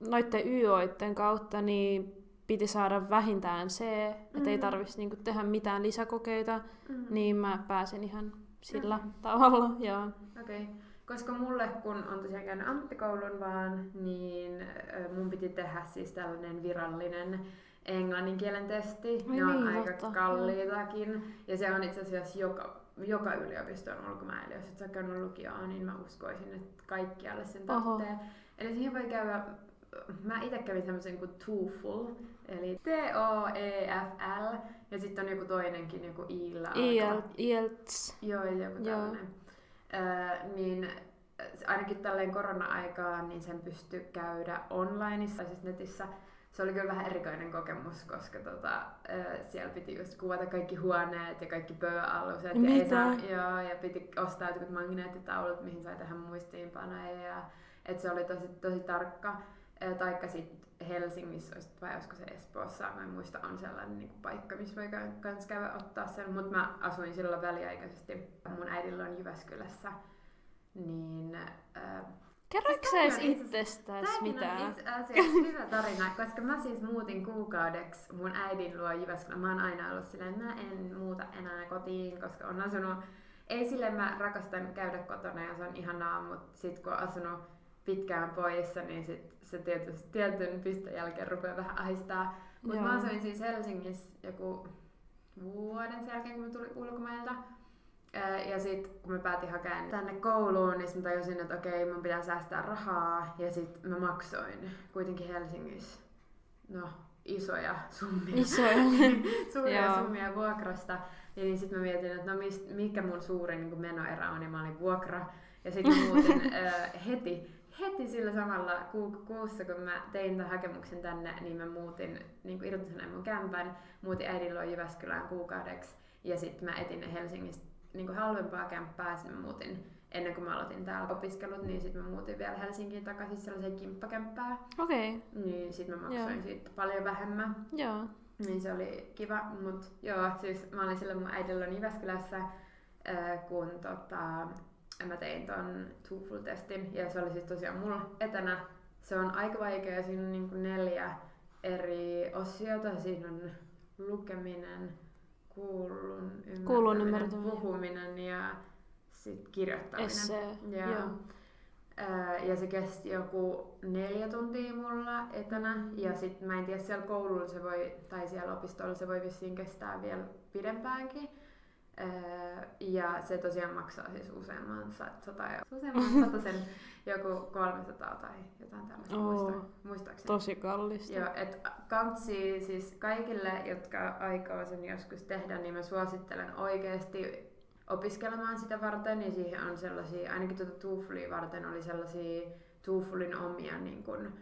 noitten YOitten kautta niin piti saada vähintään C, mm-hmm. että ei tarvitsisi niinku tehdä mitään lisäkokeita, mm-hmm. niin mä pääsin ihan sillä mm-hmm. tavalla. Okei. Okay. Koska mulle, kun on tosiaan käynyt ammattikoulun vaan, niin mun piti tehdä siis tällainen virallinen englannin kielen testi. Ai ne on niin, aika totta. kalliitakin. Ja se on itse asiassa joka, joka yliopiston ulkomailla. Jos et sä käynyt lukioon, niin mä uskoisin, että kaikkialle sen tarvitsee. Eli siihen voi käydä mä itse kävin semmoisen kuin TOEFL, eli T-O-E-F-L, ja sitten on joku toinenkin, joku ILA. IELTS. Joo, joku tällainen. Öö, niin ainakin tälleen korona-aikaan, niin sen pystyy käydä onlineissa, siis netissä se oli kyllä vähän erikoinen kokemus, koska tota, siellä piti just kuvata kaikki huoneet ja kaikki pööaluset. Ja, saa, joo, ja piti ostaa jotkut magneettitaulut, mihin sai tehdä muistiinpanoja. Ja, et se oli tosi, tosi tarkka. Taikka sitten Helsingissä, vai olisiko se Espoossa, mä en muista, on sellainen niin kuin paikka, missä voi kans käydä ottaa sen. Mutta mä asuin silloin väliaikaisesti. Mun äidillä on Jyväskylässä. Niin äh, Kerroitko sä edes itsestäsi mitään? on itse asiassa hyvä tarina, koska mä siis muutin kuukaudeksi mun äidin luo Jyväskylä. Mä oon aina ollut silleen, mä en muuta enää kotiin, koska on asunut... Ei sille mä rakastan käydä kotona ja se on ihanaa, mutta sit kun on asunut pitkään poissa, niin sit se tietysti tietyn pisteen jälkeen rupeaa vähän ahistaa. Mutta mä asuin siis Helsingissä joku vuoden sen jälkeen, kun mä tulin ulkomailta. Ja sitten kun mä päätin hakea tänne kouluun, niin mä tajusin, että okei, mun pitää säästää rahaa. Ja sitten mä maksoin kuitenkin Helsingissä no, isoja summia. Isoja. Suuria summia vuokrasta. Ja niin sitten mä mietin, että no mist, mikä mun suurin niin menoerä on, ja mä olin vuokra. Ja sitten mä muutin äh, heti, heti sillä samalla ku, kuussa, kun mä tein tämän hakemuksen tänne, niin mä muutin, niin irtisanoin mun kämpän, muutin äidin luo Jyväskylään kuukaudeksi. Ja sitten mä etin Helsingistä niin kuin halvempaa kämppää, sitten mä muutin ennen kuin mä aloitin täällä opiskelut, niin sitten mä muutin vielä Helsinkiin takaisin sellaiseen kimppakämppään. Okei. Okay. Niin sitten mä maksoin joo. siitä paljon vähemmän. Joo. Niin se oli kiva, mutta joo, siis mä olin silloin mun äidillä on Jyväskylässä, kun tota, mä tein ton TOEFL-testin, ja se oli siis tosiaan mulla etänä. Se on aika vaikea, siinä on niin neljä eri osiota, siinä on lukeminen, kuulun ymmärtäminen, kuulun puhuminen ja sit kirjoittaminen. Essee, ja, joo. ja se kesti joku neljä tuntia mulla etänä. Mm. Ja sit mä en tiedä, siellä koululla se voi, tai siellä opistolla se voi vissiin kestää vielä pidempäänkin. Ja se tosiaan maksaa siis useamman sata, useamman sen joku 300 tai jotain tällaista oh, muistaakseni. Tosi kallista. Joo, et kantsi siis kaikille, jotka aikoo sen joskus tehdä, niin mä suosittelen oikeasti opiskelemaan sitä varten, niin siihen on sellaisia, ainakin tuota TOEFLia varten oli sellaisia TOEFLin omia niin kun,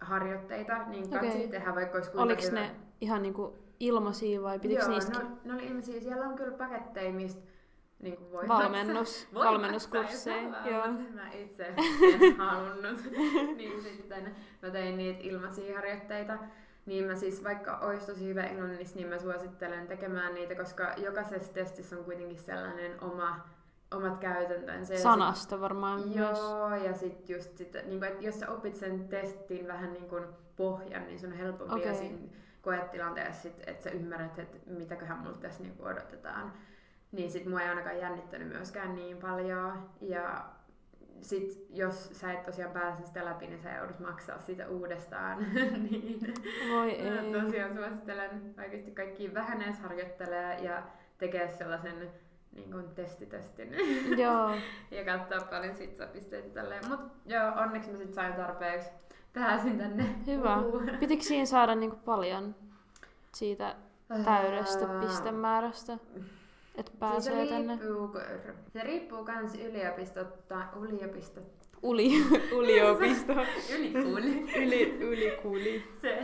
harjoitteita, niin kansi okay. tehdä vaikka olisi Oliko hyvä. ne ihan niinku ilmaisia vai pitikö Joo, niistä? no, ne oli ilmaisia. Siellä on kyllä paketteja, mistä niin voi Valmennus, voi valmennuskursseja. Joo. Mä itse en halunnut. niin sitten mä tein niitä ilmaisia harjoitteita. Niin mä siis, vaikka olisi tosi hyvä englannissa, niin mä suosittelen tekemään niitä, koska jokaisessa testissä on kuitenkin sellainen oma, omat käytäntönsä. Sanasta sit, varmaan Joo, myös. ja sitten just sit, niin kun, että jos sä opit sen testin vähän niin kuin pohjan, niin sun on helpompi okay. siinä koetilanteessa, sit, että sä ymmärrät, että mitäköhän mulla tässä niin odotetaan. Niin sit mua ei ainakaan jännittänyt myöskään niin paljon. Ja sit jos sä et tosiaan pääse sitä läpi, niin sä joudut maksaa sitä uudestaan. niin Voi ei. tosiaan suosittelen oikeasti kaikki vähän edes harjoittelee ja tekee sellaisen niin kuin testitestin. Joo. ja katsoa paljon sit tälleen. Mut joo, onneksi mä sit sain tarpeeksi. Pääsin tänne. Hyvä. Pitikö siinä saada niinku paljon siitä täydestä pistemäärästä? Että pääsee siis se tänne. Riippuu, se riippuu kans yliopistotta, yliopistot, Uli, yliopisto. Ylikuuli. Yli, ylikuuli. Se,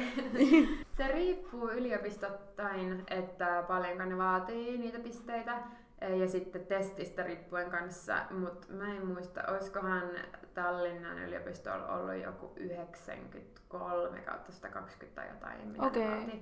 se riippuu yliopistottain, että paljonko ne vaatii niitä pisteitä. Ja sitten testistä riippuen kanssa, mutta mä en muista, olisikohan Tallinnan yliopistolla ollut joku 93 kautta 120 tai jotain, mitä okay.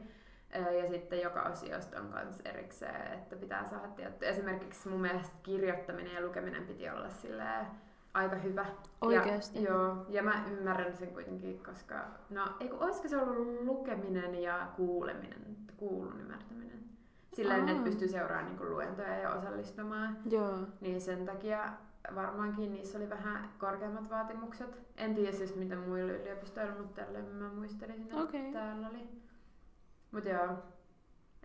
Ja sitten joka osiosta on myös erikseen, että pitää saada tietty. Esimerkiksi mun mielestä kirjoittaminen ja lukeminen piti olla silleen aika hyvä. Oikeasti? Ja, joo, ja mä ymmärrän sen kuitenkin, koska, no eikö, olisiko se ollut lukeminen ja kuuleminen, kuulun ymmärtäminen? Silleen, että pystyy seuraamaan niin luentoja ja osallistumaan. Joo. Niin sen takia varmaankin niissä oli vähän korkeammat vaatimukset. En tiedä siis mitä muilla yliopistoilla, mutta tälleen mä muistelisin, että okay. täällä oli. Mut joo.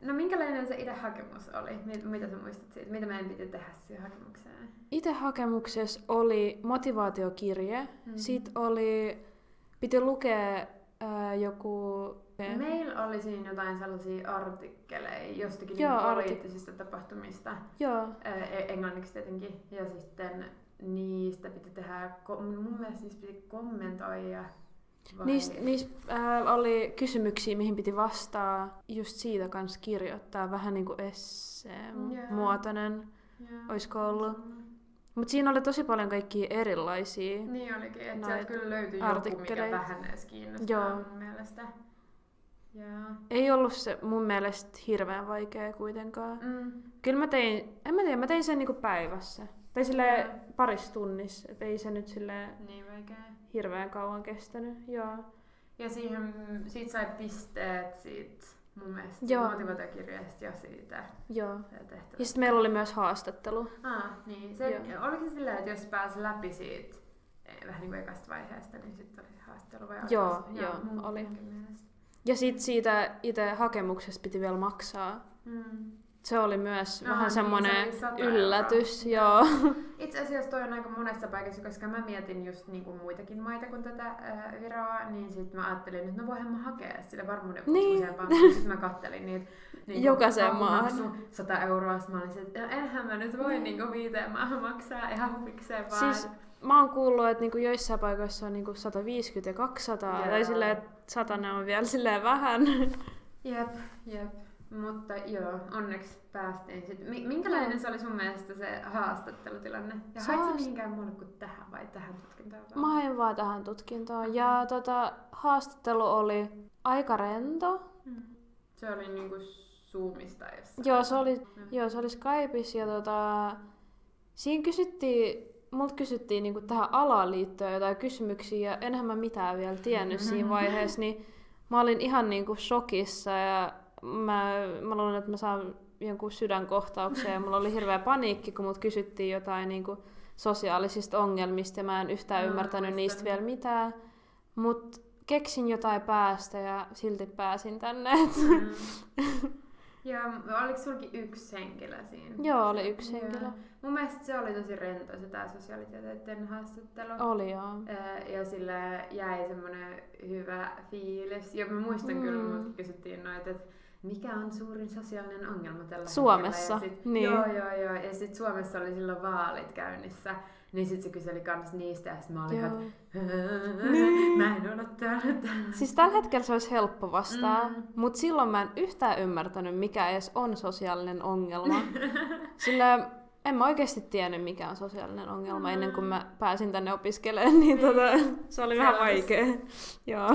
No minkälainen se itse hakemus oli? Mitä sä muistat siitä? Mitä meidän piti tehdä siihen hakemukseen? Itse hakemuksessa oli motivaatiokirje. Mm-hmm. Sitten oli, piti lukea ää, joku... Meillä oli siinä jotain sellaisia artikkeleja jostakin Joo, niin poliittisista artik- tapahtumista. Joo. E- englanniksi tietenkin. Ja sitten niistä piti tehdä, mun mielestä niistä piti kommentoida Niistä niis, äh, oli kysymyksiä, mihin piti vastaa. Just siitä kanssa kirjoittaa vähän niin kuin esseen-muotoinen. Yeah. Olisiko ollut? Mutta siinä oli tosi paljon kaikkia erilaisia Niin olikin, että sieltä kyllä löytyi joku, mikä vähän edes kiinnostaa Joo. mun mielestä. Yeah. Ei ollut se mun mielestä hirveän vaikea kuitenkaan. Mm. Kyllä mä tein, en mä tiedä, mä tein sen niinku päivässä. Tai silleen yeah. parissa tunnissa, et ei se nyt silleen... Niin vaikea hirveän kauan kestänyt, joo. Ja siihen, siitä sai pisteet siitä mun mielestä joo. motivaatiokirjasta ja siitä Joo. Ja sitten meillä oli myös haastattelu. Ah, niin. Se, joo. oliko se silleen, että jos pääsi läpi siitä eh, vähän niin kuin ekasta vaiheesta, niin sitten oli se haastattelu vai Joo, joo, joo oli. Ja sitten siitä itse hakemuksesta piti vielä maksaa. Mm se oli myös no, vähän niin, semmoinen se yllätys. Joo. Itse asiassa toi on aika monessa paikassa, koska mä mietin just niin kuin muitakin maita kuin tätä äh, Viroa, niin sitten mä ajattelin, että no voihan mä hakea sille varmuuden niin. Sitten mä kattelin niitä niin Jokaiseen maahan. 100 euroa, mä olin että enhän mä nyt voi niin. niin viiteen maahan maksaa ihan huvikseen vaan. Siis, mä oon kuullut, että niinku joissain paikoissa on niinku 150 ja 200, Joo. tai silleen, että 100 on vielä silleen vähän. Jep, jep. Mutta joo, onneksi päästiin sitten. Minkälainen no. se oli sun mielestä se haastattelutilanne? Ja se haitko mihinkään muulle kuin tähän vai tähän tutkintoon? Mä hain vaan tähän tutkintoon. Ja tota, haastattelu oli aika rento. Hmm. Se oli niinku Zoomista jossain. Joo, se oli, hmm. joo, se oli Skypeissa ja tota, siinä kysyttiin, multa kysyttiin niinku tähän alaan liittyen jotain kysymyksiä ja enhän mä mitään vielä tiennyt siinä vaiheessa, niin mä olin ihan niinku shokissa ja mä, mä luulen, että mä saan jonkun sydänkohtauksen ja mulla oli hirveä paniikki, kun mut kysyttiin jotain niin kuin sosiaalisista ongelmista ja mä en yhtään no, ymmärtänyt niistä vielä mitään. Mut keksin jotain päästä ja silti pääsin tänne. Mm. Ja oliko sulki yksi henkilö siinä? Joo, oli yksi ja. henkilö. Mun mielestä se oli tosi rento se tää sosiaalitieteiden haastattelu. Oli joo. Ja sille jäi semmonen hyvä fiilis. Ja mä muistan mm. kyllä, kun kysyttiin noita, että mikä on suurin sosiaalinen ongelma tällä Suomessa, hetkellä. Sit, niin. Joo, joo, joo. Ja sitten Suomessa oli silloin vaalit käynnissä. Niin sit se kyseli kans niistä ja sit mä olin, että niin. mä en odottanut Siis tällä hetkellä se olisi helppo vastaa, mm. mutta silloin mä en yhtään ymmärtänyt, mikä edes on sosiaalinen ongelma. Sillä en mä oikeasti tiennyt, mikä on sosiaalinen ongelma mm. ennen kuin mä pääsin tänne opiskelemaan, niin, niin. Tota, se oli se vähän vaikea. Joo.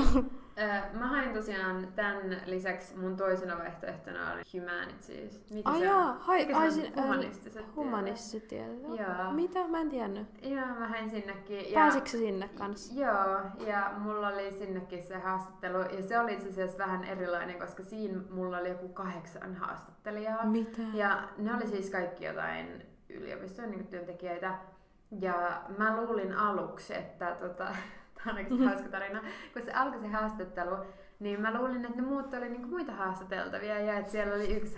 Mä hain tosiaan tämän lisäksi mun toisena vaihtoehtona oli humanities. Mikä ai se jaa, on? Hai, Mikä ai, se on? Humanistiset Humanistiset Joo. Mitä? Mä en tiennyt. Joo, mä hain sinnekin. Pääsitkö sinne kanssa? Joo, ja mulla oli sinnekin se haastattelu. Ja se oli itse asiassa vähän erilainen, koska siinä mulla oli joku kahdeksan haastattelijaa. Mitä? Ja ne oli siis kaikki jotain yliopiston niin työntekijöitä. Ja mä luulin aluksi, että tota, tämä on mm-hmm. hauska tarina, kun se alkoi se haastattelu, niin mä luulin, että ne muut oli niinku muita haastateltavia ja että siellä oli yksi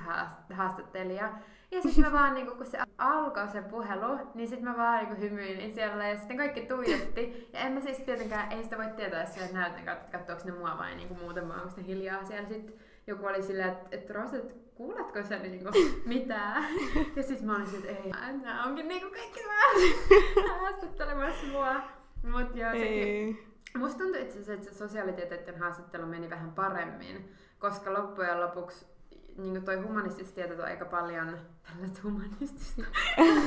haastattelija. Ja sitten mä vaan, niinku, kun se alkoi se puhelu, niin sitten mä vaan niinku hymyin siellä ja sitten kaikki tuijotti. Ja en mä siis tietenkään, ei sitä voi tietää siellä näytön kautta, että katsoako ne mua vai niinku muuten vaan, onko ne hiljaa siellä. Sitten joku oli silleen, että, että Roset, kuuletko sä niinku mitään? Ja sitten mä olin että ei, nämä onkin niinku kaikki haastattelemassa mua. Mut joo, sekin. Musta tuntuu itse asiassa, että se sosiaalitieteiden haastattelu meni vähän paremmin, koska loppujen lopuksi niin toi humanistista tieto on aika paljon tällaista humanistista.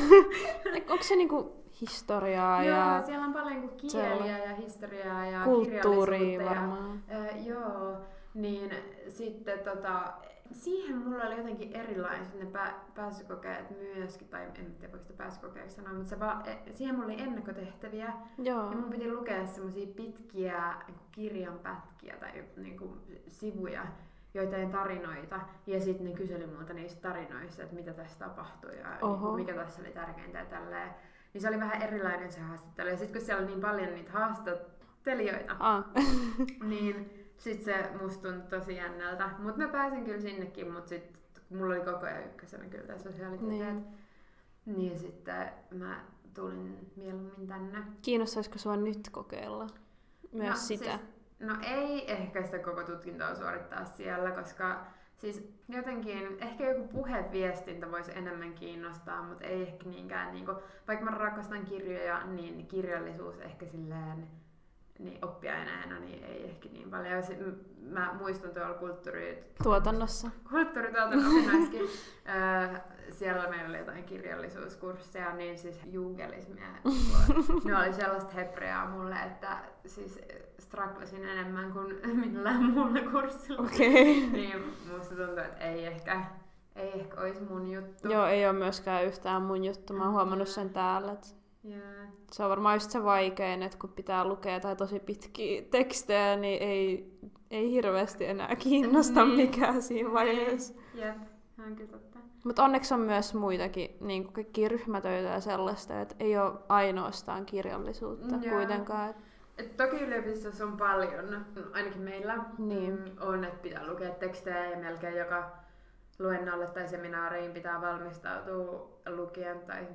Onko se niinku historiaa joo, ja... siellä on paljon niinku kieliä ja historiaa ja Kulttuuria varmaan. Ja, äh, joo, niin sitten tota, siihen mulla oli jotenkin erilaiset ne pä- pääsykokeet myöskin, tai en tiedä voiko sitä pääsykokeeksi sanoa, mutta se va- e- siihen mulla oli ennakkotehtäviä. Joo. Ja mun piti lukea semmoisia pitkiä niin kirjan pätkiä tai niin kuin, sivuja, joitain tarinoita. Ja sitten ne kyseli multa niistä tarinoista, että mitä tässä tapahtui ja niin kuin, mikä tässä oli tärkeintä ja tälleen. Niin se oli vähän erilainen se haastattelu. Ja sitten kun siellä oli niin paljon niitä haastattelijoita, ah. niin sit se musta tuntui tosi jännältä. Mut mä pääsin kyllä sinnekin, mut sit mulla oli koko ajan ykkösenä kyllä tää sosiaalitieteet. Niin. niin sitten mä tulin mieluummin tänne. Kiinnostaisiko sua nyt kokeilla myös no, sitä? Siis, no ei ehkä sitä koko tutkintoa suorittaa siellä, koska siis jotenkin ehkä joku puheviestintä voisi enemmän kiinnostaa, mutta ei ehkä niinkään, niin kuin, vaikka mä rakastan kirjoja, niin kirjallisuus ehkä silleen niin oppiaineena niin ei ehkä niin paljon. Mä muistan tuolla kulttuuri... Tuotannossa. Kulttuurituotannossa siellä meillä oli jotain kirjallisuuskursseja, niin siis juugelismia. ne oli sellaista hebreaa mulle, että siis stragglesin enemmän kuin millään muulla kurssilla. Okay. niin musta tuntuu, että ei ehkä, ei ehkä olisi mun juttu. Joo, ei ole myöskään yhtään mun juttu. Mä oon huomannut sen täällä. Että Yeah. Se on varmaan just se vaikein, että kun pitää lukea tai tosi pitkiä tekstejä, niin ei, ei hirveästi enää kiinnosta niin. mikään siinä vaiheessa. Jep, on kyllä totta. Mutta onneksi on myös muitakin niin kuin kaikkia ryhmätöitä ja sellaista, että ei ole ainoastaan kirjallisuutta yeah. kuitenkaan. Et toki yliopistossa on paljon, ainakin meillä niin. Mm, on, että pitää lukea tekstejä ja melkein joka luennolle tai seminaariin pitää valmistautua lukien tai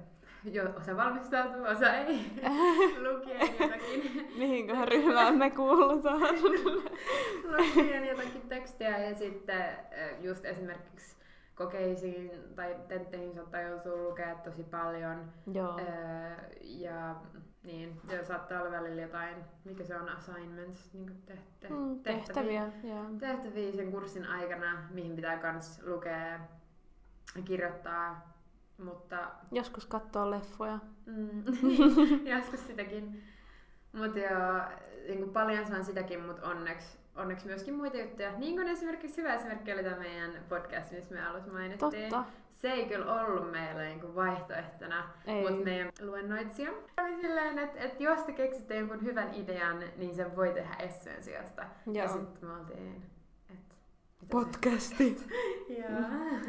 jo, osa valmistautuu, osa ei. Lukien jotakin. Mihinköhän ryhmään me kuulutaan? Lukien jotakin tekstiä ja sitten just esimerkiksi kokeisiin tai tentteihin saattaa joutua lukea tosi paljon. Joo. ja niin, ja saattaa olla välillä jotain, mikä se on, assignments, niin te, te, mm, tehtäviä. Tehtäviä, tehtäviä sen kurssin aikana, mihin pitää myös lukea, kirjoittaa mutta... Joskus katsoa leffoja. Mm, joskus sitäkin. Mutta joo, niin kuin paljon saan sitäkin, mutta onneksi, onneksi myöskin muita juttuja. Niin kuin esimerkiksi hyvä esimerkki oli tämä meidän podcast, missä me alussa mainittiin. Totta. Se ei kyllä ollut meillä niin kuin vaihtoehtona, mutta meidän luennoitsija oli silleen, että, että jos te keksitte jonkun hyvän idean, niin sen voi tehdä esseen sijasta. Joo. Ja sitten me oltiin, podcasti.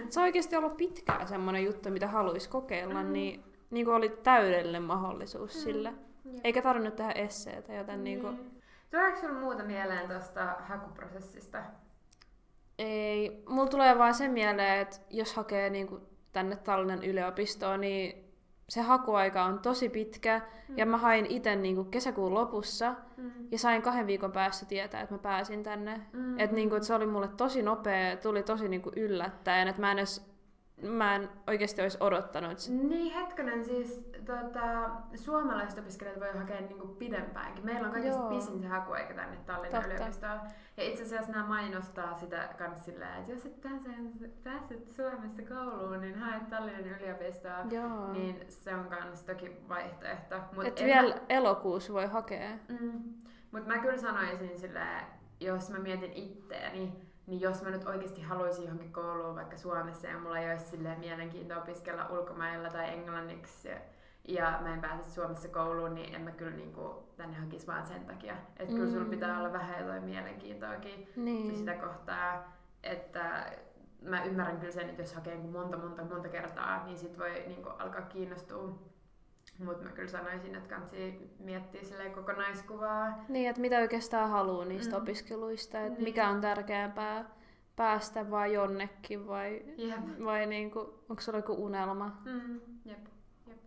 Se on oikeasti ollut pitkään semmoinen juttu, mitä haluaisi kokeilla, mm. niin, niin kuin oli täydellinen mahdollisuus mm. sille. Jep. Eikä tarvinnut tehdä esseitä, joten mm. niin kuin... Tuleeko sinulla muuta mieleen tuosta hakuprosessista? Ei. Mulla tulee vaan se mieleen, että jos hakee niin kuin tänne Tallinnan yliopistoon, niin se hakuaika on tosi pitkä, mm. ja mä hain itse niinku kesäkuun lopussa, mm. ja sain kahden viikon päästä tietää, että mä pääsin tänne. Mm. Että niinku, et se oli mulle tosi nopea, tuli tosi niinku yllättäen, että mä en edes mä en oikeasti olisi odottanut. Niin, hetkonen siis tota, suomalaiset opiskelijat voi hakea niinku pidempäänkin. Meillä on kaikista pisin se hakuaika tänne Tallinnan Totta. yliopistoon. Ja itse asiassa nämä mainostaa sitä kans silleen, että jos et pääse, pääset Suomessa kouluun, niin hae Tallinnan yliopistoa. Joo. Niin se on kans toki vaihtoehto. Mut Et vielä mä... elokuussa voi hakea. Mm. Mutta mä kyllä sanoisin silleen, jos mä mietin itteeni, niin jos mä nyt oikeasti haluaisin johonkin kouluun vaikka Suomessa ja mulla ei olisi silleen mielenkiintoa opiskella ulkomailla tai englanniksi ja, ja mä en pääse Suomessa kouluun, niin en mä kyllä niinku tänne hakisi vaan sen takia. Että mm. kyllä sulla pitää olla vähän jotain mielenkiintoakin niin. sitä kohtaa, että mä ymmärrän kyllä sen, että jos hakee monta monta monta kertaa, niin sit voi niinku alkaa kiinnostua mutta mä kyllä sanoisin, että kansi miettiä silleen kokonaiskuvaa. Niin, että mitä oikeastaan haluaa niistä mm. opiskeluista, että niin. mikä on tärkeämpää päästä vai jonnekin vai, Jep. vai niinku, onko se joku unelma? Mm. Jep. Jep.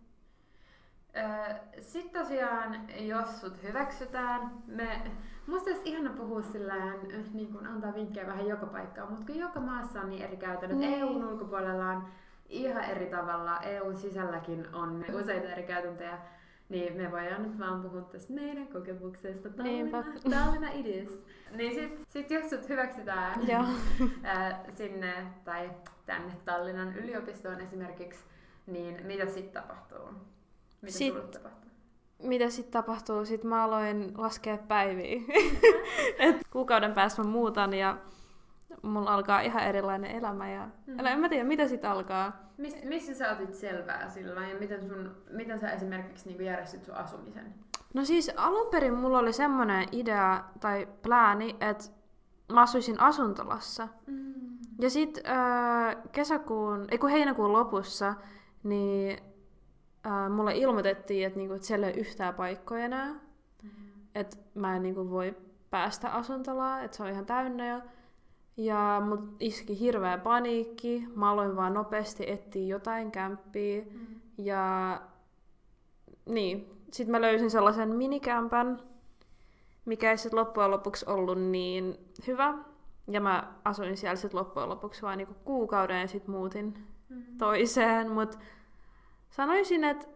Sitten tosiaan, jos sut hyväksytään, me, musta olisi ihana puhua sillään, niin kun antaa vinkkejä vähän joka paikkaan, mutta kun joka maassa on niin eri käytännöt, niin. EUn ulkopuolella on ihan eri tavalla. EUn sisälläkin on useita eri käytäntöjä. Niin me voidaan nyt vaan puhua tästä meidän kokemuksesta. Tallinna, Tallinna it is. Niin sit, sit jos sut hyväksytään ää, sinne tai tänne Tallinnan yliopistoon esimerkiksi, niin mitä sitten tapahtuu? Mitä sit, sulle tapahtuu? Mitä sitten tapahtuu? Sitten mä aloin laskea päiviä. Et kuukauden päästä mä muutan ja mulla alkaa ihan erilainen elämä ja mm. en mä tiedä, mitä sit alkaa. Mist, missä sä otit selvää silloin ja miten, sun, miten sä esimerkiksi niin järjestit sun asumisen? No siis alun perin mulla oli semmoinen idea tai plääni, että mä asuisin asuntolassa. Mm. Ja sit äh, kesäkuun, ei kun heinäkuun lopussa, niin äh, mulle ilmoitettiin, että, niinku, että siellä ei ole yhtään paikkoja enää. Mm. Että mä en niinku, voi päästä asuntolaan, että se on ihan täynnä jo. Ja mut iski hirveä paniikki. Mä aloin vaan nopeasti etsiä jotain kämppiä. Mm. Ja niin, sitten mä löysin sellaisen minikämpän, mikä ei sitten loppujen lopuksi ollut niin hyvä. Ja mä asuin siellä sitten loppujen lopuksi vain niinku kuukauden ja sitten muutin mm. toiseen. Mutta sanoisin, että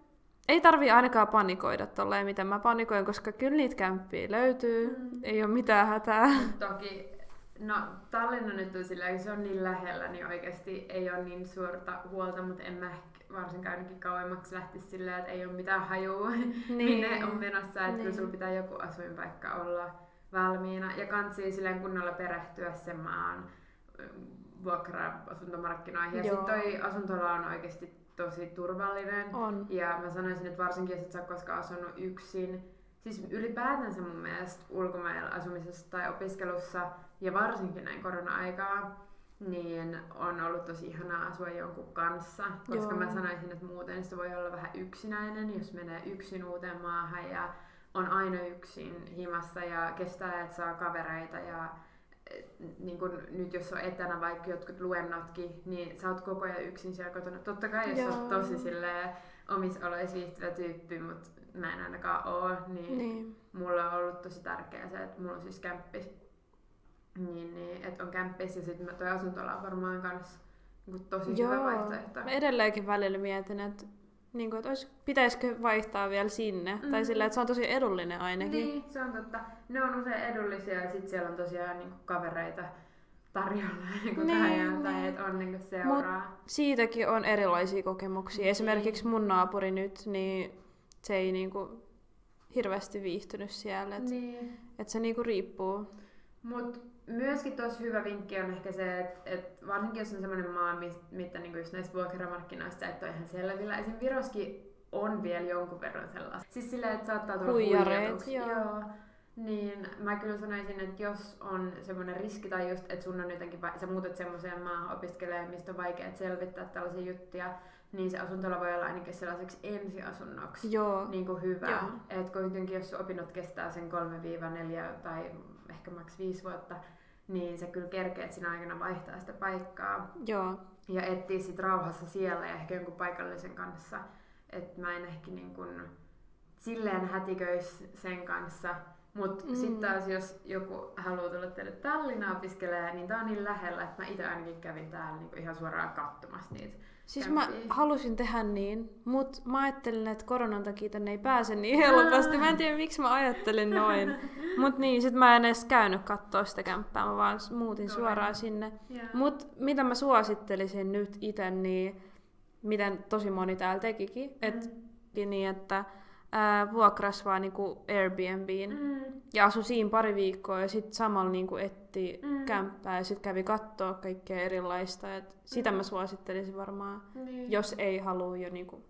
ei tarvi ainakaan panikoida tolleen, miten mä panikoin, koska kyllä niitä kämppiä löytyy. Mm. Ei ole mitään hätää. Toki No Tallinna nyt on sillä, se on niin lähellä, niin oikeasti ei ole niin suurta huolta, mutta en mä varsinkaan ainakin kauemmaksi lähtisi sillä, että ei ole mitään hajua, niin. minne on menossa, että niin. kyllä sulla pitää joku asuinpaikka olla valmiina. Ja kansi silleen kunnolla perehtyä sen maan vuokra-asuntomarkkinoihin. Ja sitten toi asuntola on oikeasti tosi turvallinen. On. Ja mä sanoisin, että varsinkin jos et sä ole koskaan asunut yksin, siis ylipäätänsä mun mielestä ulkomailla asumisessa tai opiskelussa ja varsinkin näin korona-aikaa, niin on ollut tosi ihanaa asua jonkun kanssa, koska Joo. mä sanoisin, että muuten se voi olla vähän yksinäinen, jos menee yksin uuteen maahan ja on aina yksin himassa ja kestää, että saa kavereita ja niin kun nyt jos on etänä vaikka jotkut luennotkin, niin sä oot koko ajan yksin siellä kotona. Totta kai jos Joo. oot tosi silleen omissa oloissa viihtyvä tyyppi, mutta mä en ainakaan oo, niin, niin, mulla on ollut tosi tärkeää se, että mulla on siis kämppis niin, niin että on kämppis ja sitten toi asuntola on varmaan kans niin tosi Joo. hyvä vaihtoehto. Mä edelleenkin välillä mietin, että niin kuin, että olisi, pitäisikö vaihtaa vielä sinne. Mm. Tai sillä, että se on tosi edullinen ainakin. Niin, se on totta. Ne on usein edullisia ja sitten siellä on tosiaan niin kuin kavereita tarjolla niin kuin niin, tai että on niin kuin seuraa. Mut siitäkin on erilaisia kokemuksia. Niin. Esimerkiksi mun naapuri nyt, niin se ei niin kuin hirveästi viihtynyt siellä. Että niin. et se niin kuin riippuu. Mut myöskin tosi hyvä vinkki on ehkä se, että et varsinkin jos on semmoinen maa, mitä niinku just näistä vuokramarkkinoista et ole ihan selvillä. Esim. Viroskin on vielä jonkun verran sellaista. Siis silleen, että saattaa tulla huijareet. Joo. joo. Niin mä kyllä sanoisin, että jos on semmoinen riski tai just, että sun on jotenkin, sä muutat semmoiseen maahan opiskelemaan, mistä on vaikea selvittää tällaisia juttuja, niin se asuntola voi olla ainakin sellaiseksi ensiasunnoksi Joo. Niin kuin hyvä. Että kuitenkin jos opinnot kestää sen 3-4 tai ehkä maks 5 vuotta, niin se kyllä kerkeet siinä aikana vaihtaa sitä paikkaa. Joo. Ja etsiä sit rauhassa siellä ja ehkä jonkun paikallisen kanssa. Että mä en ehkä niin kun silleen hätiköis sen kanssa, Mutta mm. sitten taas jos joku haluaa tulla teille Tallinnaan opiskelemaan, niin tää on niin lähellä, että mä itse ainakin kävin täällä niinku ihan suoraan katsomassa niitä Siis mä halusin tehdä niin, mutta mä ajattelin, että koronan takia tänne ei pääse niin helposti. Mä en tiedä, miksi mä ajattelin noin. Mutta niin, sit mä en edes käynyt katsoa sitä kämppää, mä vaan muutin Tule. suoraan sinne. Yeah. Mutta mitä mä suosittelisin nyt itse, niin miten tosi moni täällä tekikin, mm. et, niin, että ää, vuokras vaan niinku Airbnbiin mm. ja asui siinä pari viikkoa ja sitten samalla niinku etti mm. kämppää ja sitten kävi katsoa kaikkea erilaista. Et sitä mm. mä suosittelisin varmaan, niin. jos ei halua jo niinku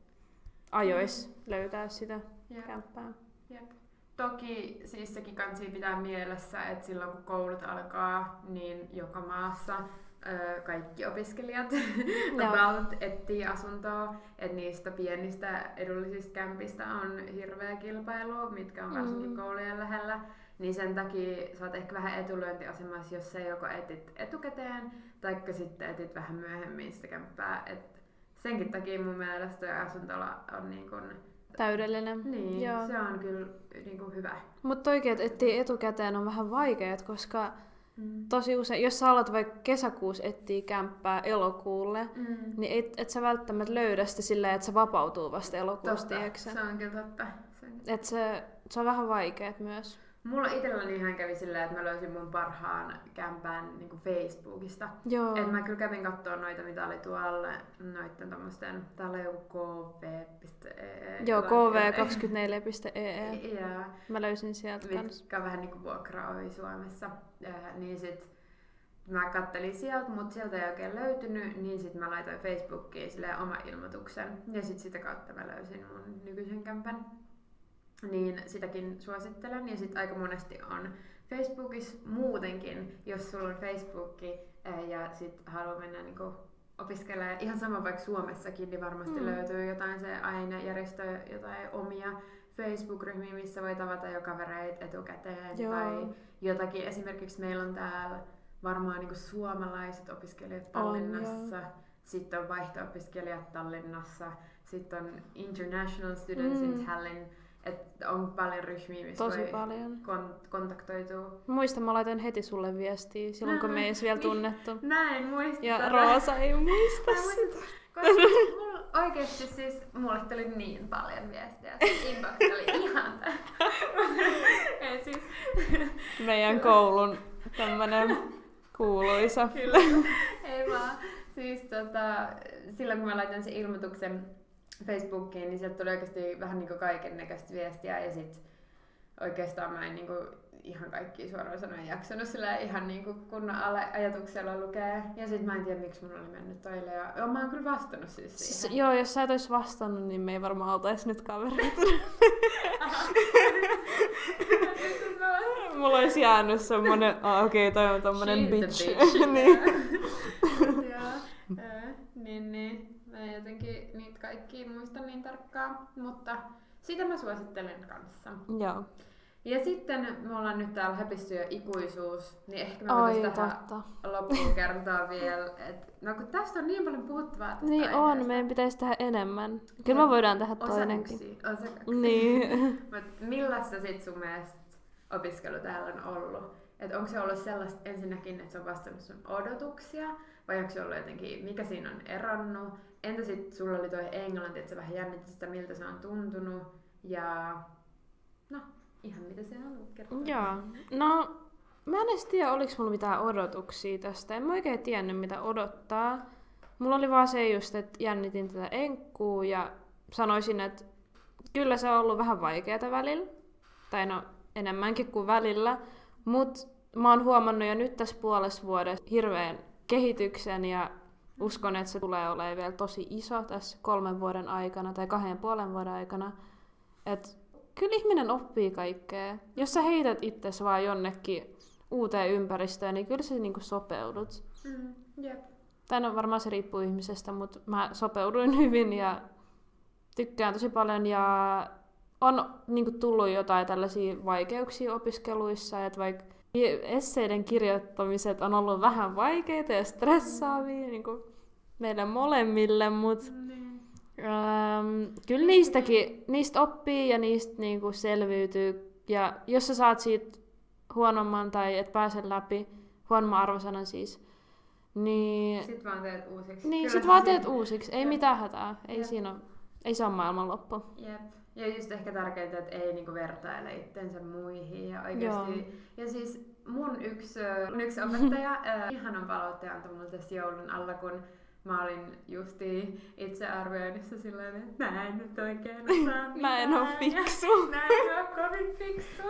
ajois mm. löytää sitä Jep. kämppää. Jep. Toki siis sekin kansi pitää mielessä, että silloin kun koulut alkaa, niin joka maassa kaikki opiskelijat about etsii asuntoa, että niistä pienistä edullisista kämpistä on hirveä kilpailu, mitkä on varsinkin mm. koulujen lähellä. Niin sen takia sä oot ehkä vähän etulyöntiasemassa, jos sä joko etit etukäteen, tai sitten etit vähän myöhemmin sitä kämppää. Et senkin takia mun mielestä asuntola on niin kun, Täydellinen. Niin, Joo. se on kyllä niin kuin hyvä. Mutta oikein, että etsii etukäteen on vähän vaikeat, koska Mm. Tosi usein, jos sä alat vaikka kesäkuussa etsiä kämppää elokuulle, mm. niin et, et sä välttämättä löydä sitä silleen, että se vapautuu vasta elokuussa, totta, se on kyllä totta. Se on, Et se, se on vähän vaikeet myös. Mulla itselläni ihan kävi silleen, että mä löysin mun parhaan kämpään niin Facebookista. Joo. Et mä kyllä kävin katsoa noita, mitä oli tuolla, noitten tommosten, täällä on joku kv.ee. Joo, kv24.ee. Yeah. Mä löysin sieltä Mitkä kans. on vähän niinku vuokra Suomessa. Ja, niin sit mä kattelin sieltä, mutta sieltä ei oikein löytynyt, niin sitten mä laitoin Facebookiin sille oma ilmoituksen. Ja sitten sitä kautta mä löysin mun nykyisen kämpän niin sitäkin suosittelen. Ja sitten aika monesti on Facebookissa muutenkin, jos sulla on Facebookki eh, ja sit haluaa mennä niinku opiskelemaan ihan sama vaikka Suomessakin, niin varmasti mm. löytyy jotain se ainejärjestö, jotain omia Facebook-ryhmiä, missä voi tavata jo kavereita etukäteen. Joo. Tai jotakin, esimerkiksi meillä on täällä varmaan niinku suomalaiset opiskelijat Tallinnassa, on, sitten on vaihto-opiskelijat Tallinnassa, sitten on International Students mm. in Tallinn, että on paljon ryhmiä, missä Tosi voi paljon. Kon- kontaktoitua. Muista, mä laitan heti sulle viestiä silloin, kun me ei edes vielä tunnettu. Näin, muista. Ja Roosa ei muista sitä. Koska mulla, oikeesti siis mulle tuli niin paljon viestiä. Siis inbox oli ihan ei siis... Meidän koulun tämmönen kuuluisa. Kyllä. ei vaan. Siis tota, silloin kun mä laitan sen ilmoituksen Facebookiin, niin sieltä tuli oikeasti vähän niin kaiken näköistä viestiä ja sit oikeastaan mä en niin kuin ihan kaikki suoraan sanoen jaksanut sillä ihan niin kuin kunnon ajatuksella lukee. Ja sitten mä en tiedä, miksi mun oli mennyt toille. Ja joo, mä oon kyllä vastannut siis siihen. Siis, joo, jos sä et ois vastannut, niin me ei varmaan oltais nyt kavereita. Mulla olisi jäänyt semmonen, ah, okei, okay, toi on tommonen bitch. bitch. niin. Mä jotenkin niitä kaikki muista niin tarkkaan, mutta sitä mä suosittelen kanssa. Joo. Ja sitten me ollaan nyt täällä häpisty jo ikuisuus, niin ehkä me voitaisiin tähän loppuun kertoa vielä, että no kun tästä on niin paljon puhuttavaa tästä Niin aiheesta. on, meidän pitäisi tehdä enemmän. Kyllä me voidaan tehdä toinenkin. Osa yksi, Niin. Mutta millaista sit sun mielestä opiskelu täällä on ollut? Että onko se ollut sellaista ensinnäkin, että se on vastannut sun odotuksia, vai onko se ollut jotenkin, mikä siinä on eronnut? Entä sitten sulla oli toi englanti, että sä vähän jännitit sitä, miltä se on tuntunut, ja no, ihan mitä se on kertoa. Joo, no mä en edes tiedä, oliko mulla mitään odotuksia tästä. En mä oikein tiennyt, mitä odottaa. Mulla oli vaan se just, että jännitin tätä enkkuu ja sanoisin, että kyllä se on ollut vähän vaikeaa välillä. Tai no, enemmänkin kuin välillä. Mutta mä oon huomannut jo nyt tässä puolessa vuodessa hirveän kehityksen ja uskon, että se tulee olemaan vielä tosi iso tässä kolmen vuoden aikana tai kahden puolen vuoden aikana. että kyllä ihminen oppii kaikkea. Jos sä heität itsesi vaan jonnekin uuteen ympäristöön, niin kyllä sä niinku sopeudut. Mm, yep. Tai no varmaan se riippuu ihmisestä, mutta mä sopeuduin hyvin ja tykkään tosi paljon ja on niinku tullut jotain tällaisia vaikeuksia opiskeluissa, että vaikka esseiden kirjoittamiset on ollut vähän vaikeita ja stressaavia niin kuin meille molemmille, mutta mm. ähm, kyllä niistäkin, niistä oppii ja niistä niin kuin selviytyy Ja jos sä saat siitä huonomman tai et pääse läpi, huonomman arvosanan siis, niin... Sitten vaan teet uusiksi. Niin, Kyllä sit vaan teet uusiksi. Ei mitään hätää. Ei Jep. siinä ole, ei se ole maailmanloppu. Jep. Ja just ehkä tärkeintä, että ei niinku vertaile itsensä muihin. Ja oikeasti, Joo. ja siis mun yksi, mun yksi opettaja, äh, ihanan palautteen antoi mulle tässä joulun alla, kun mä olin justi itsearvioinnissa silleen, että mä en nyt oikein osaa mitään. mä en oo fiksu. mä en oo kovin fiksu.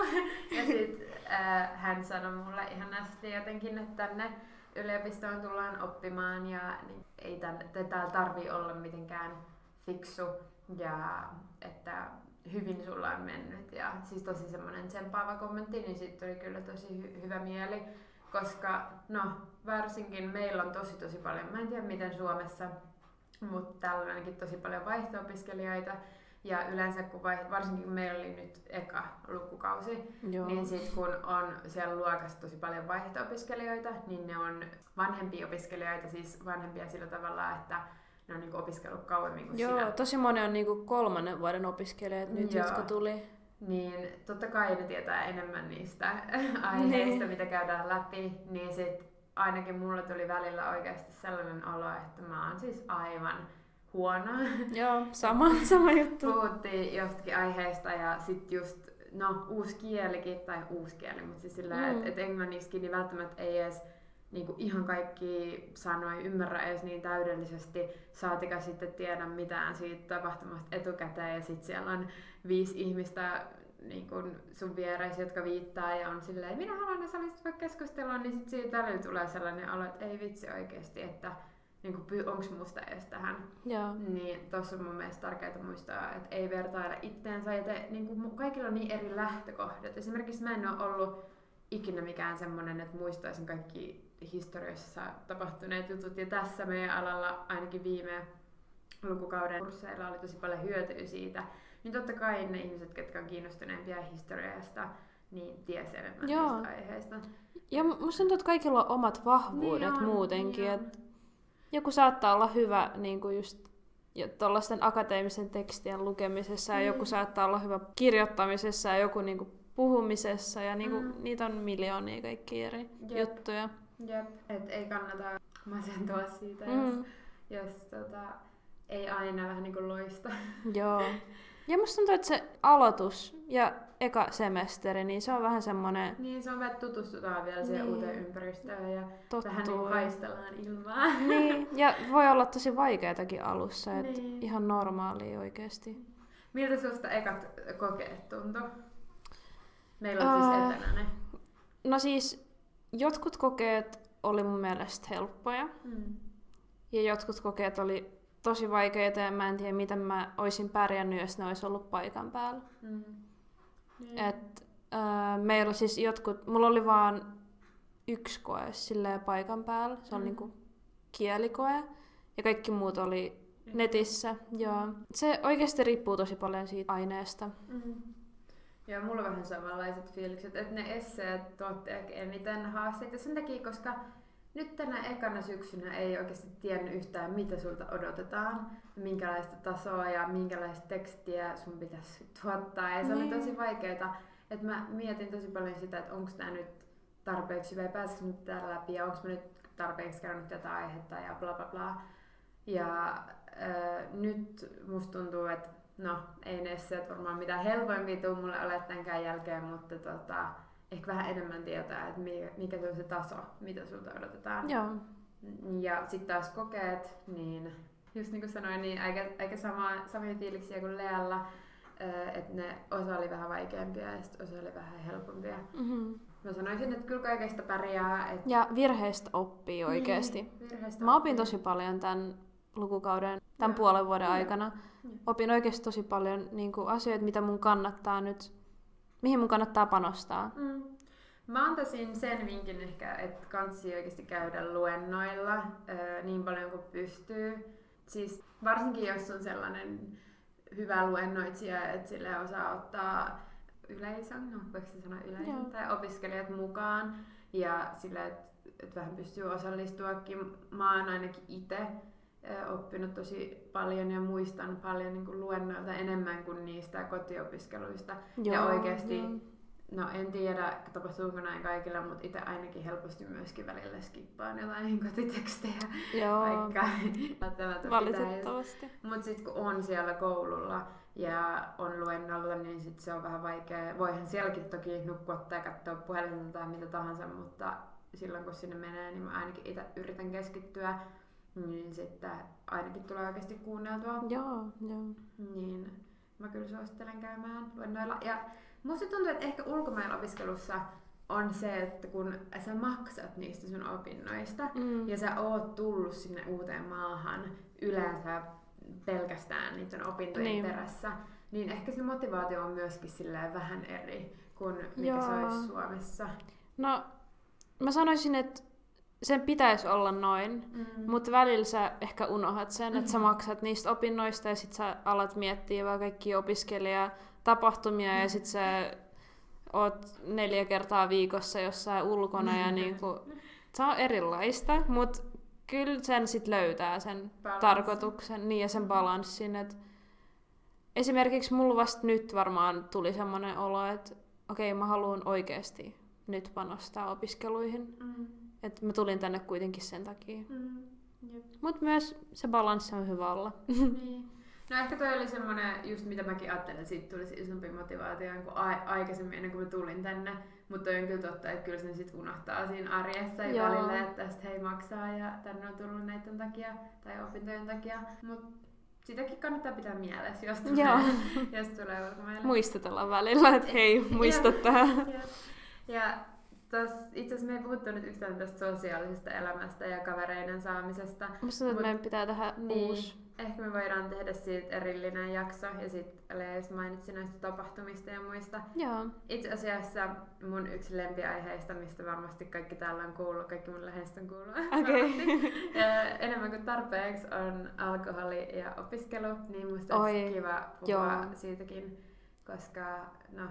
ja sit äh, hän sanoi mulle ihanasti jotenkin, että tänne yliopistoon tullaan oppimaan ja niin ei täällä tarvii olla mitenkään fiksu ja että hyvin sulla on mennyt. Ja siis tosi semmoinen tsempaava kommentti, niin siitä tuli kyllä tosi hy- hyvä mieli. Koska no, varsinkin meillä on tosi tosi paljon, mä en tiedä miten Suomessa, mutta täällä on ainakin tosi paljon vaihto-opiskelijoita. Ja yleensä, kun vai, varsinkin kun meillä oli nyt eka lukukausi, Joo. niin sit kun on siellä luokassa tosi paljon vaihto-opiskelijoita, niin ne on vanhempia opiskelijoita, siis vanhempia sillä tavalla, että ne on niinku opiskellut kauemmin kuin Joo, sinä. tosi moni on niinku kolmannen vuoden opiskelijat nyt, Joo. jotka tuli. Niin totta kai ne tietää enemmän niistä aiheista, niin. mitä käydään läpi, niin sit ainakin mulle tuli välillä oikeasti sellainen olo, että mä oon siis aivan huono. Joo, sama, sama juttu. Puhuttiin jostakin aiheesta ja sitten just, no uusi kielikin, tai uusi kieli, mutta siis sillä, mm. että et englanniskin niin välttämättä ei edes niin kuin ihan kaikki sanoi ymmärrä edes niin täydellisesti, saatika sitten tiedä mitään siitä tapahtumasta etukäteen ja sitten siellä on viisi ihmistä niin kuin sun viereisi, jotka viittaa ja on silleen, minä haluan osallistua keskusteluun, niin sitten siitä välillä tulee sellainen olo, että ei vitsi oikeasti, että niin kuin, onko musta edes tähän. Joo. Niin tuossa on mun mielestä tärkeää muistaa, että ei vertailla itteensä ja te, niin kuin, kaikilla on niin eri lähtökohdat. Esimerkiksi mä en ole ollut ikinä mikään semmoinen, että muistaisin kaikki historiassa tapahtuneet jutut. Ja tässä meidän alalla ainakin viime lukukauden kursseilla oli tosi paljon hyötyä siitä. Niin totta kai ne ihmiset, ketkä on kiinnostuneempia historiasta, niin ties enemmän Joo. niistä aiheista. Ja musta tuntuu, että kaikilla on omat vahvuudet niin on, muutenkin. Niin että joku saattaa olla hyvä niin kuin just tuollaisten akateemisen tekstien lukemisessa mm. ja joku saattaa olla hyvä kirjoittamisessa ja joku niin kuin puhumisessa ja niin kuin, mm. niitä on miljoonia kaikki eri Jep. juttuja. Jep, et ei kannata masentua siitä, mm. jos, jos tota, ei aina vähän niin kuin loista. Joo. Ja musta tuntuu, että se aloitus ja eka semesteri, niin se on vähän semmoinen... Niin, se on vähän tutustutaan vielä siihen niin. uuteen ympäristöön ja Tottuu. vähän niin haistellaan ilmaa. Niin, ja voi olla tosi vaikeatakin alussa, että niin. ihan normaalia oikeasti. Miltä susta ekat kokeet tuntui? Meillä on uh, siis etänä ne. No siis, jotkut kokeet oli mun mielestä helppoja. Mm. Ja jotkut kokeet oli tosi vaikeita ja mä en tiedä, miten mä olisin pärjännyt, jos ne olisi ollut paikan päällä. Mm. Mm. Et, äh, meillä siis jotkut, mulla oli vaan yksi koe silleen paikan päällä, se oli mm. niinku kielikoe, ja kaikki muut oli netissä. Ja se oikeasti riippuu tosi paljon siitä aineesta. Mm. Ja mulla on vähän samanlaiset fiilikset, että ne esseet tuotti eniten haasteita sen takia, koska nyt tänä ekana syksynä ei oikeasti tiennyt yhtään, mitä sulta odotetaan, minkälaista tasoa ja minkälaista tekstiä sun pitäisi tuottaa. Ja se niin. oli tosi vaikeaa. Että mä mietin tosi paljon sitä, että onko tämä nyt tarpeeksi hyvä ja pääsikö nyt täällä läpi ja onko mä nyt tarpeeksi käynyt tätä aihetta ja bla bla bla. Ja äh, nyt musta tuntuu, että no ei ne varmaan mitään helpoimpia tuu mulle ole tämänkään jälkeen, mutta tota, ehkä vähän enemmän tietää, että mikä se on se taso, mitä sulta odotetaan. Joo. Ja sitten taas kokeet, niin just niin kuin sanoin, niin aika, aika sama, samia fiiliksiä kuin Lealla, että ne osa oli vähän vaikeampia ja sitten osa oli vähän helpompia. Mm-hmm. Mä sanoisin, että kyllä kaikesta pärjää. Et... Ja virheistä oppii oikeasti. Niin, virheistä Mä opin oppii. tosi paljon tämän lukukauden, tämän puolen vuoden ja. aikana. Ja. Opin oikeasti tosi paljon niin kuin, asioita, mitä mun kannattaa nyt mihin mun kannattaa panostaa? Mm. Mä antaisin sen vinkin ehkä, että kansi oikeasti käydä luennoilla niin paljon kuin pystyy. Siis varsinkin jos on sellainen hyvä luennoitsija, että sille osaa ottaa yleisön, no voiko sanoa yleisön, Joo. tai opiskelijat mukaan. Ja sille, että et vähän pystyy osallistuakin. Mä oon ainakin itse oppinut tosi paljon ja muistan paljon niin kuin luennoilta enemmän kuin niistä kotiopiskeluista. Joo, ja oikeasti joo. No en tiedä, tapahtuuko näin kaikilla, mutta itse ainakin helposti myöskin välillä skippaan jotain kotitekstejä. Joo. Vaikka Valitettavasti. Mutta sitten kun on siellä koululla ja on luennolla, niin sit se on vähän vaikea. Voihan sielläkin toki nukkua tai katsoa puhelinta tai mitä tahansa, mutta silloin kun sinne menee, niin mä ainakin itse yritän keskittyä. Niin sitten ainakin tulee oikeasti kuunneltua. Joo, joo. Niin mä kyllä suosittelen käymään luennoilla. Ja musta tuntuu, että ehkä ulkomailla opiskelussa on se, että kun sä maksat niistä sun opinnoista mm. ja sä oot tullut sinne uuteen maahan yleensä pelkästään niiden opintojen niin. perässä, niin ehkä se motivaatio on myöskin silleen vähän eri kuin mikä Joo. se olisi Suomessa. No, mä sanoisin, että sen pitäisi olla noin, mm. mutta välillä sä ehkä unohat sen, että sä mm. maksat niistä opinnoista ja sit sä alat miettiä vaan kaikki opiskelijatapahtumia mm. ja sit sä oot neljä kertaa viikossa jossain ulkona ja niinku, se on erilaista, mutta kyllä sen sit löytää sen Balanssi. tarkoituksen niin ja sen balanssin, että esimerkiksi mulla vasta nyt varmaan tuli semmoinen olo, että okei okay, mä haluan oikeasti nyt panostaa opiskeluihin. Mm. Että mä tulin tänne kuitenkin sen takia. Mm. Mutta myös se balanssi on hyvä olla. niin. No ehkä toi oli semmoinen, just mitä mäkin ajattelin, että siitä tulisi isompi motivaatio kuin a- aikaisemmin ennen kuin mä tulin tänne. Mutta on kyllä totta, että kyllä sen sit unohtaa siinä arjessa ja välillä, että tästä hei maksaa ja tänne on tullut näiden takia tai opintojen takia. Mutta sitäkin kannattaa pitää mielessä, jos tulee, Joo. jos tulee ulkomaille. Muistutella välillä, että hei, muista tähän. Ja Tos, itse asiassa me ei puhuttu nyt yhtään tästä sosiaalisesta elämästä ja kavereiden saamisesta. Musta että meidän pitää tehdä niin, uusi. Ehkä me voidaan tehdä siitä erillinen jakso ja sitten Lea mainitsi näistä tapahtumista ja muista. Joo. Itse asiassa mun yksi lempiaiheista, mistä varmasti kaikki täällä on kuullut, kaikki mun läheiset on kuullut. Okay. enemmän kuin tarpeeksi on alkoholi ja opiskelu, niin musta olisi kiva puhua Joo. siitäkin, koska no,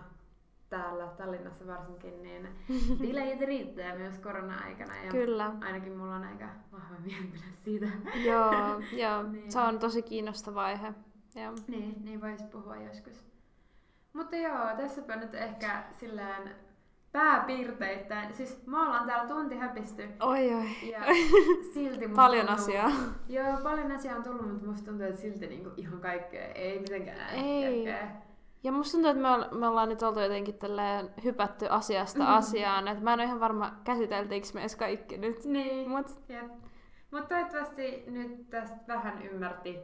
täällä Tallinnassa varsinkin, niin bileitä riittää myös korona-aikana. Ja Kyllä. Ainakin mulla on aika vahva mielipide siitä. joo, joo. niin. se on tosi kiinnostava aihe. Joo. Niin, niin voisi puhua joskus. Mutta joo, tässäpä nyt ehkä silleen pääpiirteittäin. Siis me ollaan täällä tunti häpisty. Oi oi. Ja silti paljon tuntuu, asiaa. Joo, paljon asiaa on tullut, mutta musta tuntuu, että silti niinku ihan kaikkea ei mitenkään ei. Ja musta tuntuu, että me, me ollaan nyt oltu jotenkin tälleen hypätty asiasta mm-hmm. asiaan, että mä en ole ihan varma, käsiteltiinkö me edes kaikki nyt. Niin, Mut. Mutta toivottavasti nyt tästä vähän ymmärti,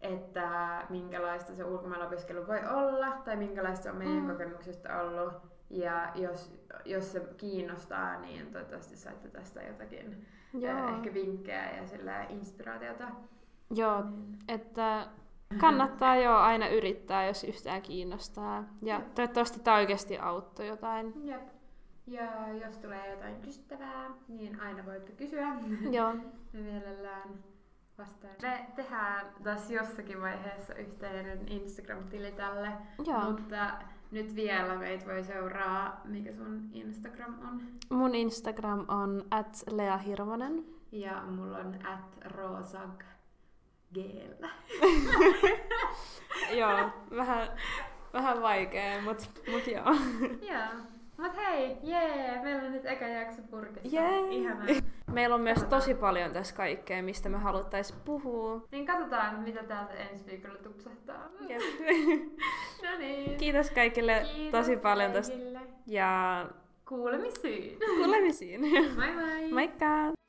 että minkälaista se ulkomailla voi olla, tai minkälaista on meidän mm. kokemuksesta ollut. Ja jos, jos se kiinnostaa, niin toivottavasti saitte tästä jotakin Joo. ehkä vinkkejä ja sillä inspiraatiota. Joo, niin. että kannattaa jo aina yrittää, jos yhtään kiinnostaa. Ja Jep. toivottavasti tämä oikeasti auttoi jotain. Jep. Ja jos tulee jotain kysyttävää, niin aina voitte kysyä. Joo. Me mielellään vastaan. Me tehdään tässä jossakin vaiheessa yhteinen Instagram-tili tälle. Joo. Mutta nyt vielä meitä voi seuraa. Mikä sun Instagram on? Mun Instagram on at Lea Hirvonen. Ja mulla on at Rosag geellä. joo, vähän, vähän vaikea, mut, mut joo. joo. Mut hei, jee, meillä on nyt eka jakso purkissa. Jee. Ihanaa. Meillä on myös katsotaan. tosi paljon tässä kaikkea, mistä me haluttais puhua. Niin katsotaan, mitä täältä ensi viikolla tupsahtaa. Jep. no niin. Kiitos kaikille Kiitos tosi paljon tästä. Ja kuulemisiin. Kuulemisiin. moi moi. Moikka!